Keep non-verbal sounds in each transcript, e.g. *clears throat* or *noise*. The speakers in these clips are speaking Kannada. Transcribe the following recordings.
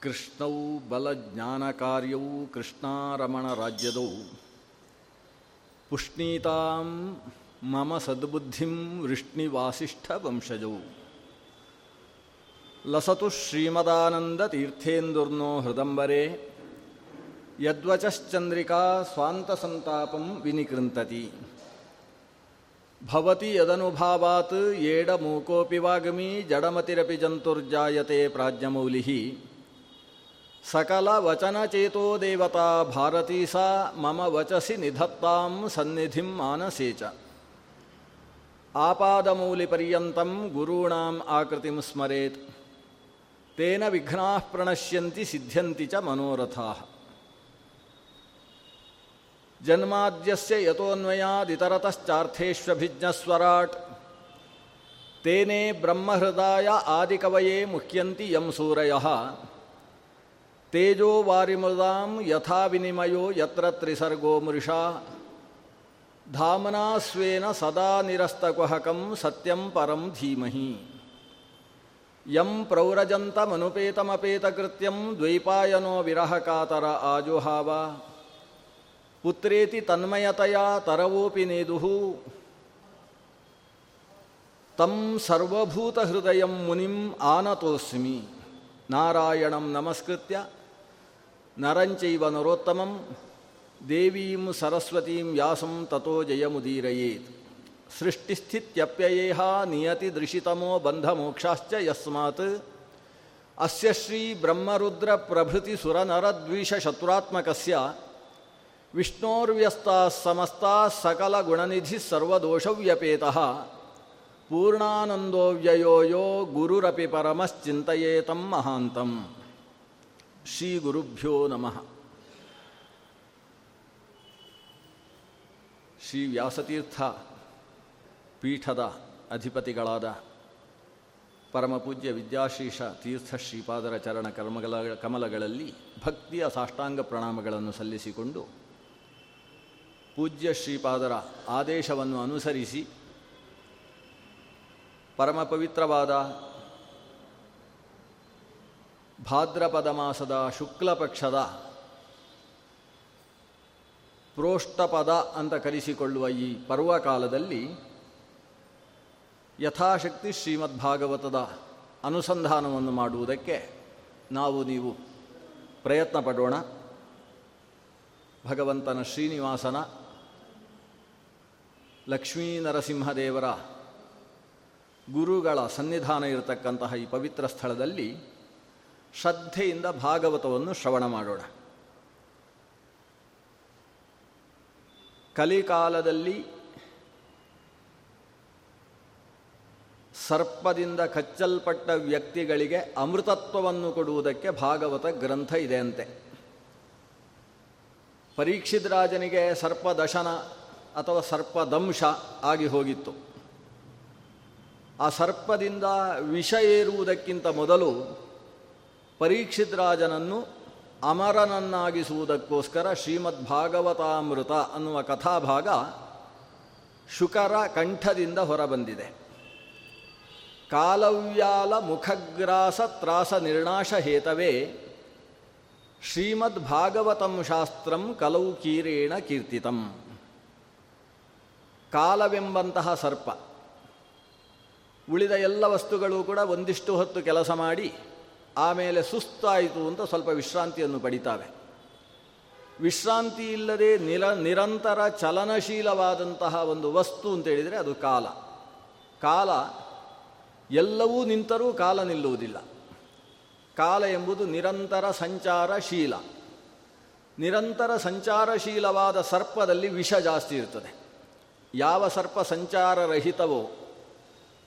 ಕೃಷ್ಣೌ ಬಲಜ್ಞಾನಕಾರ್ಯೌ ಕೃಷ್ಣಾರಮಣ ರಾಜ್ಯದೌ. ಪುಷ್ಣೀತಾಂ ಮಮ ಸದ್ಬುದ್ಧಿಂ ವೃಷ್ಣಿವಾಸಿಷ್ಠ ವಂಶಜೌ. ಲಸತು ಶ್ರೀಮದಾನಂದತೀರ್ಥೇಂದುರ್ನೋ ಹೃದಂಬರೆ. ಯದ್ವಚಶ್ಚಂದ್ರಿಕಾ ಸ್ವಾಂತಸಂತಾಪಂ ವಿನಿಕೃಂತತಿ. ಭವತಿ ಯದನುಭಾವಾತ್ ಏಡಮೂಕೋಪಿ ವಾಗ್ಮಿ ಜಡಮತಿರಪಿ ಜಂತುರ್ಜಾಯತೆ ಪ್ರಾಜ್ಞಮೌಲಿಃ ಸಕಲ ವಚನಚೇತೋ ದೇವತಾ ಭಾರತೀ ಸಾ ಮಮ ವಚಸಿ ನಿಧತ್ತಾಂ ಸನ್ನಿಧಿಂ ಮಾನಸೇ ಚ ಆಪಾದಮೂಲಿಪರ್ಯಂತಂ ಗುರುಣಾಂ ಆಕೃತಿಂ ಸ್ಮರೇತ್ ತೇನ ವಿಘ್ನಾ ಪ್ರಣಶ್ಯಂತಿ ಸಿದ್ಧ್ಯಂತಿ ಚ ಮನೋರಥಾ ಜನ್ಮಾದ್ಯಸ್ಯ ಯತೋನ್ವಯಾದಿತರತಶ್ಚಾರ್ಥೇಷ್ವಭಿಜ್ಞಸ್ವರಾಟ್ ತೇನೇ ಬ್ರಹ್ಮಹೃದಾಯ ಆದಿಕವಯೇ ಮುಖ್ಯಂತಿ ಯಂ ಸೂರಯಃ ತೇಜೋ ವಾರಿಮೃದಾಂ ಯಥಾ ವಿನಿಮಯೋ ಯತ್ರ ತ್ರಿಸರ್ಗೋ ಮೃಷಾ. ಧಾಮನಾಸ್ವೇನ ಸದಾ ನಿರಸ್ತಕುಹಕಂ ಸತ್ಯಂ ಪರಂ ಧೀಮಹಿ. ಯಂ ಪ್ರೌರಜಂತಮನುಪೇತಮಪೇತಕೃತ್ಯಂ ದ್ವೈಪಾಯನೋ ವಿರಹಕಾತರ ಆಜುಹಾವ. ಪುತ್ರೇತಿ ತನ್ಮಯತೆಯ ತರವೋಪಿ ನೇದುಃ ತಂ ಸರ್ವಭೂತಹೃದಯಂ ಮುನಿಂ ಆನತೋಸ್ಮಿ. ನಾರಾಯಣಂ ನಮಸ್ಕೃತ್ಯ ನರಂಚೈವ ನರೋತ್ತಮಂ ದೇವೀಂ ಸರಸ್ವತೀಂ ವ್ಯಾಸಂ ತಥೋ ಜಯಮುದೀರಯೇತ್ ಸೃಷ್ಟಿಸ್ಥಿತ್ಯಪ್ಯಯೇಹ ನಿಯತಿದೃಶಿತಮೋ ಬಂಧಮೋಕ್ಷಾಶ್ಚ ಯಸ್ಮಾತ್ ಅಸ್ಯ ಶ್ರೀ ಬ್ರಹ್ಮರುದ್ರ ಪ್ರಭೃತಿ ಸುರನರದ್ವಿಷಶತ್ರುತ್ಮಕಸ್ಯ ವಿಷ್ಣೋರ್ವ್ಯಸ್ತಾ ಸಮಸ್ತಾ ಸಕಲ ಗುಣನಿಧಿ ಸರ್ವದೋಷವ್ಯಪೇತಃ ಪೂರ್ಣಾನಂದೋವ್ಯಯೋ ಯೋ ಗುರುರಪಿ ಪರಮಶ್ಚಿಂತೆಯೇತಂ ಮಹಾಂತಂ. ಶ್ರೀ ಗುರುಭ್ಯೋ ನಮಃ. ಶ್ರೀ ವ್ಯಾಸತೀರ್ಥ ಪೀಠದ ಅಧಿಪತಿಗಳಾದ ಪರಮಪೂಜ್ಯ ವಿದ್ಯಾಶೀಷ ತೀರ್ಥ ಶ್ರೀಪಾದರ ಚರಣ ಕರ್ಮಗಳ ಕಮಲಗಳಲ್ಲಿ ಭಕ್ತಿಯ ಸಾಷ್ಟಾಂಗ ಪ್ರಣಾಮಗಳನ್ನು ಸಲ್ಲಿಸಿಕೊಂಡು ಪೂಜ್ಯ ಶ್ರೀಪಾದರ ಆದೇಶವನ್ನು ಅನುಸರಿಸಿ ಪರಮ ಪವಿತ್ರವಾದ ಭಾದ್ರಪದ ಮಾಸದ ಶುಕ್ಲ ಪಕ್ಷದ ಪ್ರೋಷ್ಠಪದ ಅಂತ ಕರೆಸಿಕೊಳ್ಳುವ ಈ ಪರ್ವಕಾಲದಲ್ಲಿ ಯಥಾಶಕ್ತಿ ಶ್ರೀಮದ್ಭಾಗವತದ ಅನುಸಂಧಾನವನ್ನು ಮಾಡುವುದಕ್ಕೆ ನಾವು ನೀವು ಪ್ರಯತ್ನ ಪಡೋಣ ಭಗವಂತನ ಶ್ರೀನಿವಾಸನ ಲಕ್ಷ್ಮೀ ನರಸಿಂಹದೇವರ ಗುರುಗಳ ಸನ್ನಿಧಾನ ಇರತಕ್ಕಂತಹ ಈ ಪವಿತ್ರ ಸ್ಥಳದಲ್ಲಿ ಶ್ರದ್ಧೆಯಿಂದ ಭಾಗವತವನ್ನು ಶ್ರವಣ ಮಾಡೋಣ. ಕಲಿಕಾಲದಲ್ಲಿ ಸರ್ಪದಿಂದ ಕಚ್ಚಲ್ಪಟ್ಟ ವ್ಯಕ್ತಿಗಳಿಗೆ ಅಮೃತತ್ವವನ್ನು ಕೊಡುವುದಕ್ಕೆ ಭಾಗವತ ಗ್ರಂಥ ಇದೆಯಂತೆ. ಪರೀಕ್ಷಿತ್ ರಾಜನಿಗೆ ಸರ್ಪದಶನ ಅಥವಾ ಸರ್ಪದಂಶ ಆಗಿ ಹೋಗಿತ್ತು. ಆ ಸರ್ಪದಿಂದ ವಿಷ ಏರುವುದಕ್ಕಿಂತ ಮೊದಲು ಪರೀಕ್ಷಿತ್ ರಾಜನನ್ನು ಅಮರನನ್ನಾಗಿಸುವುದಕ್ಕೋಸ್ಕರ ಶ್ರೀಮದ್ ಭಾಗವತಾಮೃತ ಅನ್ನುವ ಕಥಾಭಾಗ ಶುಕರ ಕಂಠದಿಂದ ಹೊರಬಂದಿದೆ. ಕಾಲವ್ಯಾಲ ಮುಖಗ್ರಾಸ ತ್ರಾಸ ನಿರ್ಣಾಶ ಹೇತವೇ ಶ್ರೀಮದ್ ಭಾಗವತಂ ಶಾಸ್ತ್ರಂ ಕಲೌಕೀರೇಣ ಕೀರ್ತಿತಂ. ಕಾಲವೆಂಬಂತಹ ಸರ್ಪ ಉಳಿದ ಎಲ್ಲ ವಸ್ತುಗಳು ಕೂಡ ಒಂದಿಷ್ಟು ಹೊತ್ತು ಕೆಲಸ ಮಾಡಿ ಆಮೇಲೆ ಸುಸ್ತಾಯಿತು ಅಂತ ಸ್ವಲ್ಪ ವಿಶ್ರಾಂತಿಯನ್ನು ಪಡಿತಾವೆ. ವಿಶ್ರಾಂತಿ ಇಲ್ಲದೆ ನಿರ, ನಿರಂತರ ಚಲನಶೀಲವಾದಂತಹ ಒಂದು ವಸ್ತು ಅಂತೇಳಿದರೆ ಅದು ಕಾಲ. ಕಾಲ ಎಲ್ಲವೂ ನಿಂತರೂ ಕಾಲ ನಿಲ್ಲುವುದಿಲ್ಲ. ಕಾಲ ಎಂಬುದು ನಿರಂತರ ಸಂಚಾರಶೀಲ. ನಿರಂತರ ಸಂಚಾರಶೀಲವಾದ ಸರ್ಪದಲ್ಲಿ ವಿಷ ಜಾಸ್ತಿ ಇರ್ತದೆ. ಯಾವ ಸರ್ಪ ಸಂಚಾರರಹಿತವೋ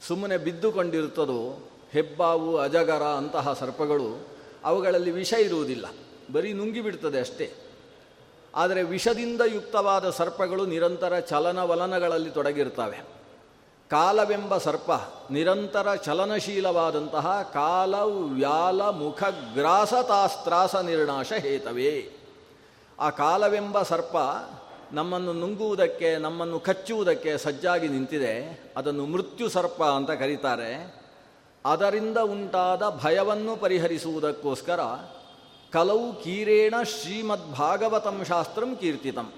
ಸುಮ್ಮನೆ ಬಿದ್ದುಕೊಂಡಿರುತ್ತದೋ, ಹೆಬ್ಬಾವು, ಅಜಗರ ಅಂತಹ ಸರ್ಪಗಳು, ಅವುಗಳಲ್ಲಿ ವಿಷ ಇರುವುದಿಲ್ಲ. ಬರೀ ನುಂಗಿಬಿಡ್ತದೆ ಅಷ್ಟೇ. ಆದರೆ ವಿಷದಿಂದ ಯುಕ್ತವಾದ ಸರ್ಪಗಳು ನಿರಂತರ ಚಲನವಲನಗಳಲ್ಲಿ ತೊಡಗಿರ್ತವೆ ಕಾಲವೆಂಬ ಸರ್ಪ ನಿರಂತರ ಚಲನಶೀಲವಾದಂತಹ ಕಾಲ ವ್ಯಾಲ ಮುಖ ಗ್ರಾಸತಾಸ್ತ್ರಾಸ ಹೇತವೇ. ಆ ಕಾಲವೆಂಬ ಸರ್ಪ ನಮ್ಮನ್ನು ನುಂಗುವುದಕ್ಕೆ, ನಮ್ಮನ್ನು ಕಚ್ಚುವುದಕ್ಕೆ ಸಜ್ಜಾಗಿ ನಿಂತಿದೆ. ಅದನ್ನು ಮೃತ್ಯು ಸರ್ಪ ಅಂತ ಕರೀತಾರೆ. ಅದರಿಂದ ಉಂಟಾದ ಭಯವನ್ನು ಪರಿಹರಿಸುವುದಕ್ಕೋಸ್ಕರ ಕಲೌ ಕೀರೇಣ ಶ್ರೀಮದ್ಭಾಗವತಂ ಶಾಸ್ತ್ರಂ ಕೀರ್ತಿತಂ.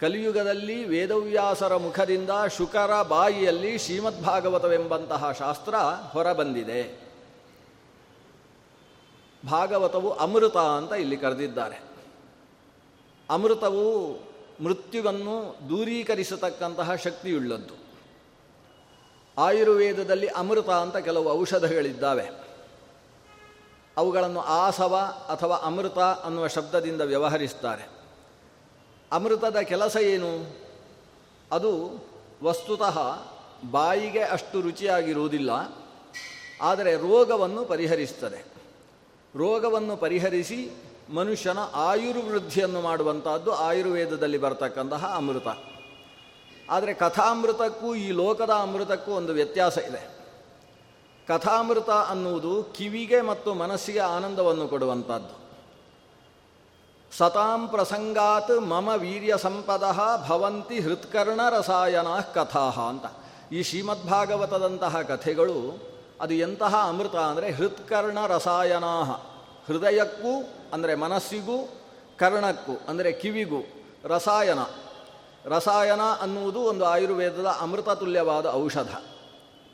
ಕಲಿಯುಗದಲ್ಲಿ ವೇದವ್ಯಾಸರ ಮುಖದಿಂದ ಶುಕರ ಬಾಯಿಯಲ್ಲಿ ಶ್ರೀಮದ್ಭಾಗವತವೆಂಬಂತಹ ಶಾಸ್ತ್ರ ಹೊರಬಂದಿದೆ. ಭಾಗವತವು ಅಮೃತ ಅಂತ ಇಲ್ಲಿ ಕರೆದಿದ್ದಾರೆ. ಅಮೃತವು ಮೃತ್ಯುವನ್ನು ದೂರೀಕರಿಸತಕ್ಕಂತಹ ಶಕ್ತಿಯುಳ್ಳದ್ದು. ಆಯುರ್ವೇದದಲ್ಲಿ ಅಮೃತ ಅಂತ ಕೆಲವು ಔಷಧಗಳಿದ್ದಾವೆ. ಅವುಗಳನ್ನು ಆಸವ ಅಥವಾ ಅಮೃತ ಅನ್ನುವ ಶಬ್ದದಿಂದ ವ್ಯವಹರಿಸ್ತಾರೆ. ಅಮೃತದ ಕೆಲಸ ಏನು? ಅದು ವಸ್ತುತಃ ಬಾಯಿಗೆ ಅಷ್ಟು ರುಚಿಯಾಗಿರುವುದಿಲ್ಲ, ಆದರೆ ರೋಗವನ್ನು ಪರಿಹರಿಸ್ತದೆ. ರೋಗವನ್ನು ಪರಿಹರಿಸಿ ಮನುಷ್ಯನ ಆಯುರ್ವೃದ್ಧಿಯನ್ನು ಮಾಡುವಂತಹದ್ದು ಆಯುರ್ವೇದದಲ್ಲಿ ಬರತಕ್ಕಂತಹ ಅಮೃತ. ಆದರೆ ಕಥಾಮೃತಕ್ಕೂ ಈ ಲೋಕದ ಅಮೃತಕ್ಕೂ ಒಂದು ವ್ಯತ್ಯಾಸ ಇದೆ. ಕಥಾಮೃತ ಅನ್ನುವುದು ಕಿವಿಗೆ ಮತ್ತು ಮನಸ್ಸಿಗೆ ಆನಂದವನ್ನು ಕೊಡುವಂಥದ್ದು. ಸತಾಂ ಪ್ರಸಂಗಾತ್ ಮಮ ವೀರ್ಯ ಸಂಪದ ಭವಂತಿ ಹೃತ್ಕರ್ಣ ರಸಾಯನ ಕಥಾ ಅಂತ. ಈ ಶ್ರೀಮದ್ಭಾಗವತದಂತಹ ಕಥೆಗಳು ಅದು ಎಂತಹ ಅಮೃತ ಅಂದರೆ ಹೃತ್ಕರ್ಣ ರಸಾಯನಾ. ಹೃದಯಕ್ಕೂ, ಅಂದರೆ ಮನಸ್ಸಿಗೂ, ಕರ್ಣಕ್ಕೂ, ಅಂದರೆ ಕಿವಿಗೂ ರಸಾಯನ. ರಸಾಯನ ಅನ್ನುವುದು ಒಂದು ಆಯುರ್ವೇದದ ಅಮೃತ ತುಲ್ಯವಾದ ಔಷಧ.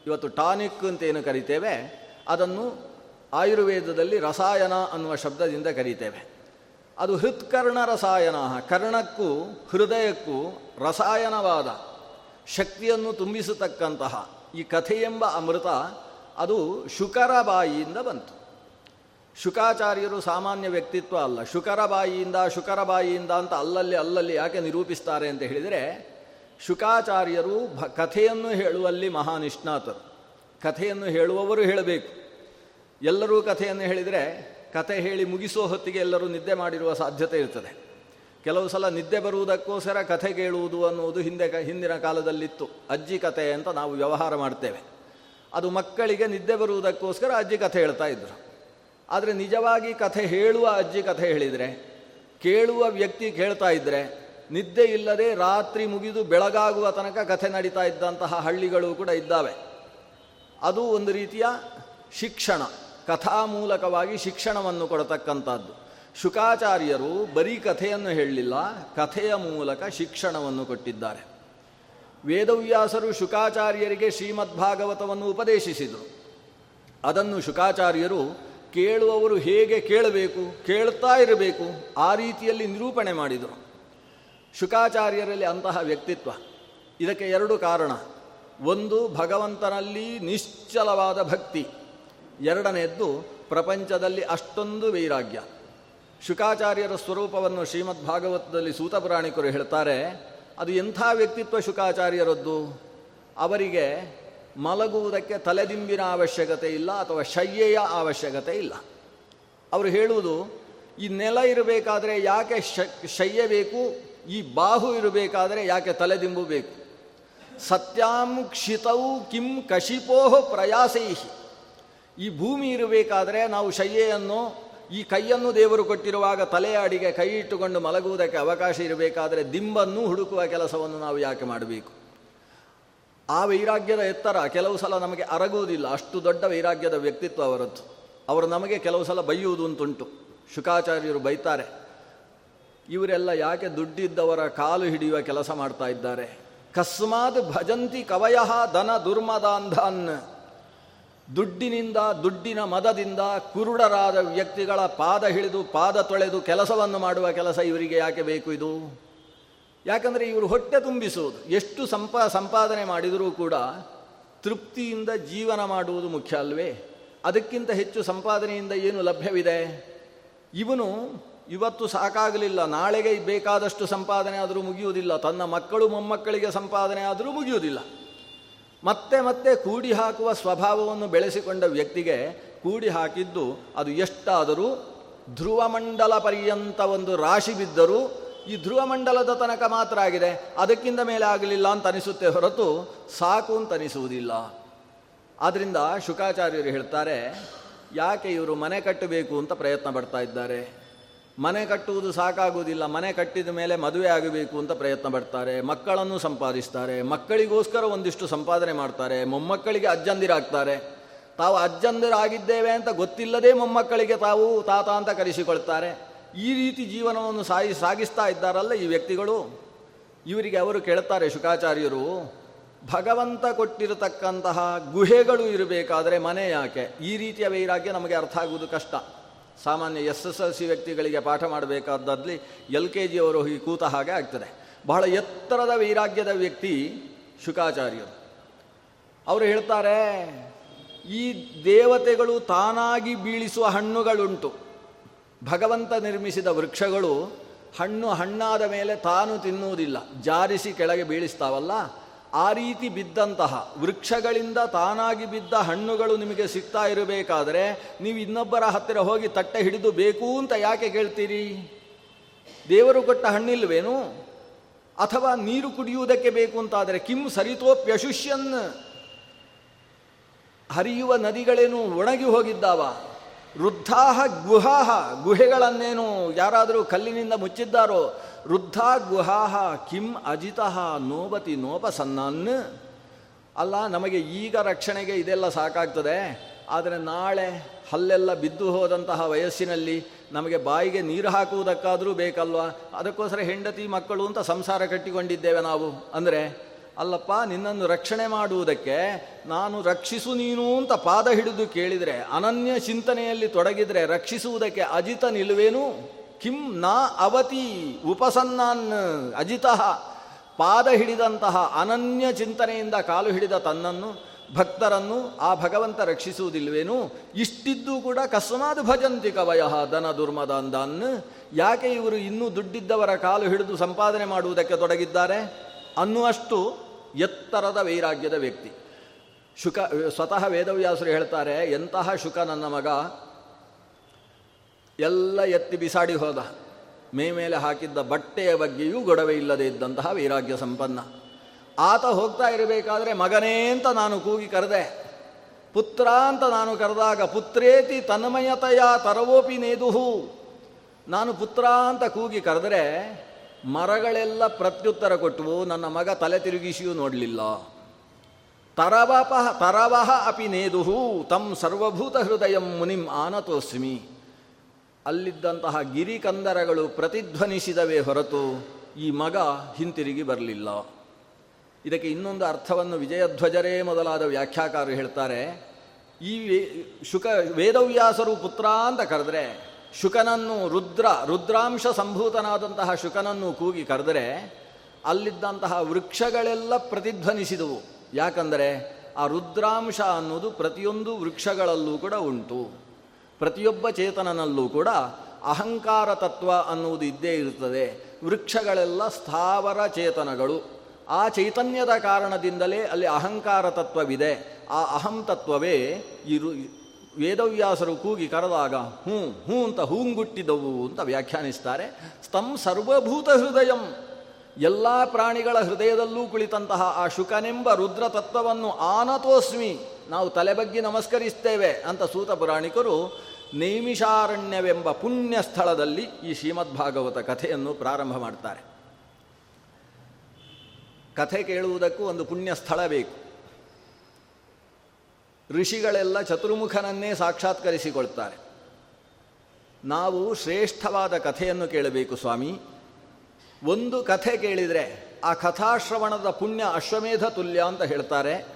ಇವತ್ತು ಟಾನಿಕ್ ಅಂತೇನು ಕರಿತೇವೆ? ಅದನ್ನು ಆಯುರ್ವೇದದಲ್ಲಿ ರಸಾಯನ ಅನ್ನುವ ಶಬ್ದದಿಂದ ಕರೀತೇವೆ. ಅದು ಹೃತ್ಕರ್ಣ ರಸಾಯನ. ಕರ್ಣಕ್ಕೂ, ಹೃದಯಕ್ಕೂ ರಸಾಯನವಾದ ಶಕ್ತಿಯನ್ನು ತುಂಬಿಸತಕ್ಕಂತಹ ಈ ಕಥೆ ಎಂಬ ಅಮೃತ ಅದು ಶುಕರ ಬಾಯಿಯಿಂದ ಬಂತು. ಶುಕಾಚಾರ್ಯರು ಸಾಮಾನ್ಯ ವ್ಯಕ್ತಿತ್ವ ಅಲ್ಲ. ಶುಕರ ಬಾಯಿಯಿಂದ ಶುಕರ ಬಾಯಿಯಿಂದ ಅಂತ ಅಲ್ಲಲ್ಲಿ ಅಲ್ಲಲ್ಲಿ ಯಾಕೆ ನಿರೂಪಿಸ್ತಾರೆ ಅಂತ ಹೇಳಿದರೆ, ಶುಕಾಚಾರ್ಯರು ಭ, ಕಥೆಯನ್ನು ಹೇಳುವಲ್ಲಿ ಮಹಾನಿಷ್ಣಾತರು. ಕಥೆಯನ್ನು ಹೇಳುವವರು ಹೇಳಬೇಕು. ಎಲ್ಲರೂ ಕಥೆಯನ್ನು ಹೇಳಿದರೆ ಕಥೆ ಹೇಳಿ ಮುಗಿಸೋ ಹೊತ್ತಿಗೆ ಎಲ್ಲರೂ ನಿದ್ದೆ ಮಾಡಿರುವ ಸಾಧ್ಯತೆ ಇರ್ತದೆ. ಕೆಲವು ಸಲ ನಿದ್ದೆ ಬರುವುದಕ್ಕೋಸ್ಕರ ಕಥೆ ಕೇಳುವುದು ಅನ್ನುವುದು ಹಿಂದೆ ಕ, ಹಿಂದಿನ ಕಾಲದಲ್ಲಿತ್ತು. ಅಜ್ಜಿ ಕಥೆ ಅಂತ ನಾವು ವ್ಯವಹಾರ ಮಾಡ್ತೇವೆ. ಅದು ಮಕ್ಕಳಿಗೆ ನಿದ್ದೆ ಬರುವುದಕ್ಕೋಸ್ಕರ ಅಜ್ಜಿ ಕಥೆ ಹೇಳ್ತಾ ಇದ್ದರು ಆದರೆ ನಿಜವಾಗಿ ಕಥೆ ಹೇಳುವ ಅಜ್ಜಿ ಕಥೆ ಹೇಳಿದರೆ, ಕೇಳುವ ವ್ಯಕ್ತಿ ಕೇಳ್ತಾ ಇದ್ದರೆ ನಿದ್ದೆ ಇಲ್ಲದೆ ರಾತ್ರಿ ಮುಗಿದು ಬೆಳಗಾಗುವ ತನಕ ಕಥೆ ನಡೀತಾ ಇದ್ದಂತಹ ಹಳ್ಳಿಗಳು ಕೂಡ ಇದ್ದಾವೆ. ಅದು ಒಂದು ರೀತಿಯ ಶಿಕ್ಷಣ ಕಥಾ ಮೂಲಕವಾಗಿ ಶಿಕ್ಷಣವನ್ನು ಕೊಡತಕ್ಕಂಥದ್ದು. ಶುಕಾಚಾರ್ಯರು ಬರೀ ಕಥೆಯನ್ನು ಹೇಳಲಿಲ್ಲ, ಕಥೆಯ ಮೂಲಕ ಶಿಕ್ಷಣವನ್ನು ಕೊಟ್ಟಿದ್ದಾರೆ. ವೇದವ್ಯಾಸರು ಶುಕಾಚಾರ್ಯರಿಗೆ ಶ್ರೀಮದ್ಭಾಗವತವನ್ನು ಉಪದೇಶಿಸಿದರು. ಅದನ್ನು ಶುಕಾಚಾರ್ಯರು ಕೇಳುವವರು ಹೇಗೆ ಕೇಳಬೇಕು, ಕೇಳ್ತಾ ಇರಬೇಕು, ಆ ರೀತಿಯಲ್ಲಿ ನಿರೂಪಣೆ ಮಾಡಿದರು. ಶುಕಾಚಾರ್ಯರಲ್ಲಿ ಅಂತಹ ವ್ಯಕ್ತಿತ್ವ. ಇದಕ್ಕೆ ಎರಡು ಕಾರಣ. ಒಂದು, ಭಗವಂತನಲ್ಲಿ ನಿಶ್ಚಲವಾದ ಭಕ್ತಿ. ಎರಡನೆಯದ್ದು ಪ್ರಪಂಚದಲ್ಲಿ ಅಷ್ಟೊಂದು ವೈರಾಗ್ಯ. ಶುಕಾಚಾರ್ಯರ ಸ್ವರೂಪವನ್ನು ಶ್ರೀಮದ್ ಭಾಗವತದಲ್ಲಿ ಸೂತಪುರಾಣಿಕರು ಹೇಳ್ತಾರೆ, ಅದು ಎಂಥ ವ್ಯಕ್ತಿತ್ವ ಶುಕಾಚಾರ್ಯರದ್ದು? ಅವರಿಗೆ ಮಲಗುವುದಕ್ಕೆ ತಲೆದಿಂಬಿನ ಅವಶ್ಯಕತೆ ಇಲ್ಲ ಅಥವಾ ಶಯ್ಯೆಯ ಅವಶ್ಯಕತೆ ಇಲ್ಲ. ಅವರು ಹೇಳುವುದು, ಈ ನೆಲ ಇರಬೇಕಾದರೆ ಯಾಕೆ ಶಯ್ಯ ಬೇಕು? ಈ ಬಾಹು ಇರಬೇಕಾದರೆ ಯಾಕೆ ತಲೆದಿಂಬು ಬೇಕು? ಸತ್ಯಾಂ ಕ್ಷಿತೌ ಕಿಂ ಕಶಿಪೋಹ ಪ್ರಯಾಸೈಹಿ. ಈ ಭೂಮಿ ಇರಬೇಕಾದರೆ ನಾವು ಶಯ್ಯೆಯನ್ನು, ಈ ಕೈಯನ್ನು ದೇವರು ಕೊಟ್ಟಿರುವಾಗ ತಲೆಯ ಅಡಿಗೆ ಕೈ ಇಟ್ಟುಕೊಂಡು ಮಲಗುವುದಕ್ಕೆ ಅವಕಾಶ ಇರಬೇಕಾದರೆ ದಿಂಬನ್ನು ಹುಡುಕುವ ಕೆಲಸವನ್ನು ನಾವು ಯಾಕೆ ಮಾಡಬೇಕು? ಆ ವೈರಾಗ್ಯದ ಎತ್ತರ ಕೆಲವು ಸಲ ನಮಗೆ ಅರಗುವುದಿಲ್ಲ ಅಷ್ಟು ದೊಡ್ಡ ವೈರಾಗ್ಯದ ವ್ಯಕ್ತಿತ್ವ ಅವರದ್ದು. ಅವರು ನಮಗೆ ಕೆಲವು ಸಲ ಬೈಯುವುದು ಅಂತುಂಟು. ಶುಕಾಚಾರ್ಯರು ಬೈತಾರೆ. ಇವರೆಲ್ಲ ಯಾಕೆ ದುಡ್ಡಿದ್ದವರ ಕಾಲು ಹಿಡಿಯುವ ಕೆಲಸ ಮಾಡ್ತಾ ಇದ್ದಾರೆ? ಕಸ್ಮಾತ್ ಭಜಂತಿ ಕವಯ ಧನ ದುರ್ಮದಾಂಧನ್. ದುಡ್ಡಿನಿಂದ, ದುಡ್ಡಿನ ಮದದಿಂದ ಕುರುಡರಾದ ವ್ಯಕ್ತಿಗಳ ಪಾದ ಹಿಡಿದು ಪಾದ ತೊಳೆದು ಕೆಲಸವನ್ನು ಮಾಡುವ ಕೆಲಸ ಇವರಿಗೆ ಯಾಕೆ ಬೇಕು ಇದು? ಯಾಕಂದರೆ ಇವರು ಹೊಟ್ಟೆ ತುಂಬಿಸುವುದು. ಎಷ್ಟು ಸಂಪಾ ಸಂಪಾದನೆ ಮಾಡಿದರೂ ಕೂಡ ತೃಪ್ತಿಯಿಂದ ಜೀವನ ಮಾಡುವುದು ಮುಖ್ಯ ಅಲ್ವೇ? ಅದಕ್ಕಿಂತ ಹೆಚ್ಚು ಸಂಪಾದನೆಯಿಂದ ಏನು ಲಭ್ಯವಿದೆ? ಇವನು ಇವತ್ತು ಸಾಕಾಗಲಿಲ್ಲ. ನಾಳೆಗೆ ಬೇಕಾದಷ್ಟು ಸಂಪಾದನೆ ಆದರೂ ಮುಗಿಯುವುದಿಲ್ಲ. ತನ್ನ ಮಕ್ಕಳು ಮೊಮ್ಮಕ್ಕಳಿಗೆ ಸಂಪಾದನೆ ಆದರೂ ಮುಗಿಯುವುದಿಲ್ಲ. ಮತ್ತೆ ಮತ್ತೆ ಕೂಡಿ ಹಾಕುವ ಸ್ವಭಾವವನ್ನು ಬೆಳೆಸಿಕೊಂಡ ವ್ಯಕ್ತಿಗೆ ಕೂಡಿ ಹಾಕಿದ್ದು ಅದು ಎಷ್ಟಾದರೂ ಧ್ರುವಮಂಡಲ ಪರ್ಯಂತ ಒಂದು ರಾಶಿ ಬಿದ್ದರೂ ಈ ಧ್ರುವ ಮಂಡಲದ ತನಕ ಮಾತ್ರ ಆಗಿದೆ. ಅದಕ್ಕಿಂತ ಮೇಲೆ ಆಗಲಿಲ್ಲ ಅಂತ ಅನಿಸುತ್ತೆ ಹೊರತು ಸಾಕು ಅಂತ ಅನಿಸುವುದಿಲ್ಲ. ಆದ್ದರಿಂದ ಶುಕಾಚಾರ್ಯರು ಹೇಳ್ತಾರೆ, ಯಾಕೆ ಇವರು ಮನೆ ಕಟ್ಟಬೇಕು ಅಂತ ಪ್ರಯತ್ನ ಪಡ್ತಾ ಇದ್ದಾರೆ? ಮನೆ ಕಟ್ಟುವುದು ಸಾಕಾಗುವುದಿಲ್ಲ, ಮನೆ ಕಟ್ಟಿದ ಮೇಲೆ ಮದುವೆ ಆಗಬೇಕು ಅಂತ ಪ್ರಯತ್ನ ಪಡ್ತಾರೆ, ಮಕ್ಕಳನ್ನು ಸಂಪಾದಿಸ್ತಾರೆ, ಮಕ್ಕಳಿಗೋಸ್ಕರ ಒಂದಿಷ್ಟು ಸಂಪಾದನೆ ಮಾಡ್ತಾರೆ, ಮೊಮ್ಮಕ್ಕಳಿಗೆ ಅಜ್ಜಂದಿರಾಗ್ತಾರೆ. ತಾವು ಅಜ್ಜಂದಿರಾಗಿದ್ದೇವೆ ಅಂತ ಗೊತ್ತಿಲ್ಲದೆ ಮೊಮ್ಮಕ್ಕಳಿಗೆ ತಾವು ತಾತ ಅಂತ ಕರೆಸಿಕೊಳ್ತಾರೆ. ಈ ರೀತಿ ಜೀವನವನ್ನು ಸಾಯಿ ಸಾಗಿಸ್ತಾ ಇದ್ದಾರಲ್ಲ ಈ ವ್ಯಕ್ತಿಗಳು. ಇವರಿಗೆ ಅವರು ಕೇಳ್ತಾರೆ, ಶುಕಾಚಾರ್ಯರು, ಭಗವಂತ ಕೊಟ್ಟಿರತಕ್ಕಂತಹ ಗುಹೆಗಳು ಇರಬೇಕಾದರೆ ಮನೆ ಯಾಕೆ? ಈ ರೀತಿಯ ವೈರಾಗ್ಯ ನಮಗೆ ಅರ್ಥ ಆಗುವುದು ಕಷ್ಟ. ಸಾಮಾನ್ಯ ಎಸ್ ಎಸ್ ಎಲ್ ಸಿ ವ್ಯಕ್ತಿಗಳಿಗೆ ಪಾಠ ಮಾಡಬೇಕಾದಲ್ಲಿ ಎಲ್ ಕೆ ಜಿಯವರು ಈ ಕೂತ ಹಾಗೆ ಆಗ್ತದೆ. ಬಹಳ ಎತ್ತರದ ವೈರಾಗ್ಯದ ವ್ಯಕ್ತಿ ಶುಕಾಚಾರ್ಯರು. ಅವರು ಹೇಳ್ತಾರೆ, ಈ ದೇವತೆಗಳು ತಾನಾಗಿ ಬೀಳಿಸುವ ಹಣ್ಣುಗಳುಂಟು. ಭಗವಂತ ನಿರ್ಮಿಸಿದ ವೃಕ್ಷಗಳು ಹಣ್ಣು ಹಣ್ಣಾದ ಮೇಲೆ ತಾನು ತಿನ್ನುವುದಿಲ್ಲ. ಜಾರಿಸಿ ಕೆಳಗೆ ಬೀಳಿಸ್ತಾವಲ್ಲ? ಆ ರೀತಿ ಬಿದ್ದಂತಹ ವೃಕ್ಷಗಳಿಂದ ತಾನಾಗಿ ಬಿದ್ದ ಹಣ್ಣುಗಳು ನಿಮಗೆ ಸಿಗ್ತಾ ಇರಬೇಕಾದರೆ ನೀವು ಇನ್ನೊಬ್ಬರ ಹತ್ತಿರ ಹೋಗಿ ತಟ್ಟೆ ಹಿಡಿದು ಬೇಕು ಅಂತ ಯಾಕೆ ಕೇಳ್ತೀರಿ? ದೇವರು ಕೊಟ್ಟ ಹಣ್ಣಿಲ್ವೇನು? ಅಥವಾ ನೀರು ಕುಡಿಯುವುದಕ್ಕೆ ಬೇಕು ಅಂತಾದರೆ ಕಿಂ ಸರಿತೋಪ್ಯಶುಷ್ಯನ್? ಹರಿಯುವ ನದಿಗಳೇನು ಒಣಗಿ ಹೋಗಿದ್ದಾವ? ವೃದ್ಧಾಹ ಗುಹಾಹ, ಗುಹೆಗಳನ್ನೇನು ಯಾರಾದರೂ ಕಲ್ಲಿನಿಂದ ಮುಚ್ಚಿದ್ದಾರೋ, ವೃದ್ಧ ಗುಹಾಹ ಕಿಂ ಅಜಿತಃ ನೋಬತಿ ನೋಪಸನ್ನನ್. ಅಲ್ಲ, ನಮಗೆ ಈಗ ರಕ್ಷಣೆಗೆ ಇದೆಲ್ಲ ಸಾಕಾಗ್ತದೆ, ಆದರೆ ನಾಳೆ ಹಲ್ಲೆಲ್ಲ ಬಿದ್ದು ಹೋದಂತಹ ವಯಸ್ಸಿನಲ್ಲಿ ನಮಗೆ ಬಾಯಿಗೆ ನೀರು ಹಾಕುವುದಕ್ಕಾದರೂ ಬೇಕಲ್ವಾ? ಅದಕ್ಕೋಸ್ಕರ ಹೆಂಡತಿ ಮಕ್ಕಳು ಅಂತ ಸಂಸಾರ ಕಟ್ಟಿಕೊಂಡಿದ್ದೇವೆ ನಾವು. ಅಂದರೆ ಅಲ್ಲಪ್ಪ, ನಿನ್ನನ್ನು ರಕ್ಷಣೆ ಮಾಡುವುದಕ್ಕೆ ನಾನು ರಕ್ಷಿಸು ನೀನು ಅಂತ ಪಾದ ಹಿಡಿದು ಕೇಳಿದರೆ, ಅನನ್ಯ ಚಿಂತನೆಯಲ್ಲಿ ತೊಡಗಿದರೆ ರಕ್ಷಿಸುವುದಕ್ಕೆ ಅಜಿತ ನಿಲುವೇನು ಕಿಂ ನಾ ಅವತಿ ಉಪಸನ್ನಾನ್ ಅಜಿತಃ. ಪಾದ ಹಿಡಿದಂತಹ ಅನನ್ಯ ಚಿಂತನೆಯಿಂದ ಕಾಲು ಹಿಡಿದ ತನ್ನನ್ನು, ಭಕ್ತರನ್ನು ಆ ಭಗವಂತ ರಕ್ಷಿಸುವುದಿಲ್ವೇನು ಇಷ್ಟಿದ್ದು ಕೂಡ ಕಸ್ಮಾದ್ ಭಜಂತಿ ಕವಯ ದನ ದುರ್ಮದಾನ್ ಯಾಕೆ ಇವರು ಇನ್ನೂ ದುಡ್ಡಿದ್ದವರ ಕಾಲು ಹಿಡಿದು ಸಂಪಾದನೆ ಮಾಡುವುದಕ್ಕೆ ತೊಡಗಿದ್ದಾರೆ? ಅನ್ನುವಷ್ಟು ಎತ್ತರದ ವೈರಾಗ್ಯದ ವ್ಯಕ್ತಿ. ಶುಕ, ಸ್ವತಃ ವೇದವ್ಯಾಸರು ಹೇಳ್ತಾರೆ, ಎಂತಹ ಶುಕ ನನ್ನ ಮಗ, ಎಲ್ಲ ಎತ್ತಿ ಬಿಸಾಡಿ ಹೋದ. ಮೇ ಮೇಲೆ ಹಾಕಿದ್ದ ಬಟ್ಟೆಯ ಬಗ್ಗೆಯೂ ಗೊಡವೆ ಇಲ್ಲದೆ ಇದ್ದಂತಹ ವೈರಾಗ್ಯ ಸಂಪನ್ನ. ಆತ ಹೋಗ್ತಾ ಇರಬೇಕಾದ್ರೆ ಮಗನೇ ಅಂತ ನಾನು ಕೂಗಿ ಕರೆದೆ. ಪುತ್ರ ಅಂತ ನಾನು ಕರೆದಾಗ, ಪುತ್ರೇತಿ ತನ್ಮಯತೆಯ ತರವೋಪಿ ನೇದುಹು. ನಾನು ಪುತ್ರ ಅಂತ ಕೂಗಿ ಕರೆದರೆ ಮರಗಳೆಲ್ಲ ಪ್ರತ್ಯುತ್ತರ ಕೊಟ್ಟವು ನನ್ನ ಮಗ ತಲೆ ತಿರುಗಿಸಿಯೂ ನೋಡಲಿಲ್ಲ. ತರವಪ, ತರವಹ ಅಪಿ ನೇದುಹು, ತಂ ಸರ್ವಭೂತ ಹೃದಯಂ ಮುನಿಂ ಆನತೋಸ್ಮಿ. ಅಲ್ಲಿದ್ದಂತಹ ಗಿರಿಕಂದರಗಳು ಪ್ರತಿಧ್ವನಿಸಿದವೇ ಹೊರತು ಈ ಮಗ ಹಿಂತಿರುಗಿ ಬರಲಿಲ್ಲ. ಇದಕ್ಕೆ ಇನ್ನೊಂದು ಅರ್ಥವನ್ನು ವಿಜಯಧ್ವಜರೇ ಮೊದಲಾದ ವ್ಯಾಖ್ಯಾಕಾರರು ಹೇಳ್ತಾರೆ. ಈ ಶುಕ ವೇದವ್ಯಾಸರು ಪುತ್ರ ಅಂತ ಕರೆದ್ರೆ ಶುಕನನ್ನು ರುದ್ರ, ರುದ್ರಾಂಶ ಸಂಭೂತನಾದಂತಹ ಶುಕನನ್ನು ಕೂಗಿ ಕರೆದರೆ ಅಲ್ಲಿದ್ದಂತಹ ವೃಕ್ಷಗಳೆಲ್ಲ ಪ್ರತಿಧ್ವನಿಸಿದವು. ಯಾಕಂದರೆ ಆ ರುದ್ರಾಂಶ ಅನ್ನೋದು ಪ್ರತಿಯೊಂದು ವೃಕ್ಷಗಳಲ್ಲೂ ಕೂಡ ಉಂಟು. ಪ್ರತಿಯೊಬ್ಬ ಚೇತನನಲ್ಲೂ ಕೂಡ ಅಹಂಕಾರ ತತ್ವ ಅನ್ನುವುದು ಇದ್ದೇ ಇರುತ್ತದೆ. ವೃಕ್ಷಗಳೆಲ್ಲ ಸ್ಥಾವರ ಚೇತನಗಳು. ಆ ಚೈತನ್ಯದ ಕಾರಣದಿಂದಲೇ ಅಲ್ಲಿ ಅಹಂಕಾರ ತತ್ವವಿದೆ. ಆ ಅಹಂ ತತ್ವವೇ ಇರು ವೇದವ್ಯಾಸರು ಕೂಗಿ ಕರೆದಾಗ, ಹ್ಞೂ ಹ್ಞೂ ಅಂತ ಹೂಂಗುಟ್ಟಿದವು ಅಂತ ವ್ಯಾಖ್ಯಾನಿಸ್ತಾರೆ. ಸ್ತಂ ಸರ್ವಭೂತ ಹೃದಯಂ. ಎಲ್ಲ ಪ್ರಾಣಿಗಳ ಹೃದಯದಲ್ಲೂ ಕುಳಿತಂತಹ ಆ ಶುಕನೆಂಬ ರುದ್ರ ತತ್ವವನ್ನು ಆನತೋಸ್ಮಿ, ನಾವು ತಲೆಬಗ್ಗಿ ನಮಸ್ಕರಿಸ್ತೇವೆ ಅಂತ ಸೂತ ಪುರಾಣಿಕರು, ನೈಮಿಷಾರಣ್ಯವೆಂಬ ಪುಣ್ಯ ಸ್ಥಳದಲ್ಲಿ ಈ ಶ್ರೀಮದ್ಭಾಗವತ ಕಥೆಯನ್ನು ಪ್ರಾರಂಭ ಮಾಡ್ತಾರೆ. ಕಥೆ ಕೇಳುವುದಕ್ಕೂ ಒಂದು ಪುಣ್ಯ ಸ್ಥಳ ಬೇಕು. ಋಷಿಗಳೆಲ್ಲ ಚತುರ್ಮುಖನನ್ನೇ ಸಾಕ್ಷಾತ್ಕರಿಸಿಕೊಳ್ತಾರೆ. ನಾವು ಶ್ರೇಷ್ಠವಾದ ಕಥೆಯನ್ನು ಕೇಳಬೇಕು ಸ್ವಾಮಿ. ಒಂದು ಕಥೆ ಕೇಳಿದರೆ ಆ ಕಥಾಶ್ರವಣದ ಪುಣ್ಯ ಅಶ್ವಮೇಧ ತುಲ್ಯ ಅಂತ ಹೇಳ್ತಾರೆ.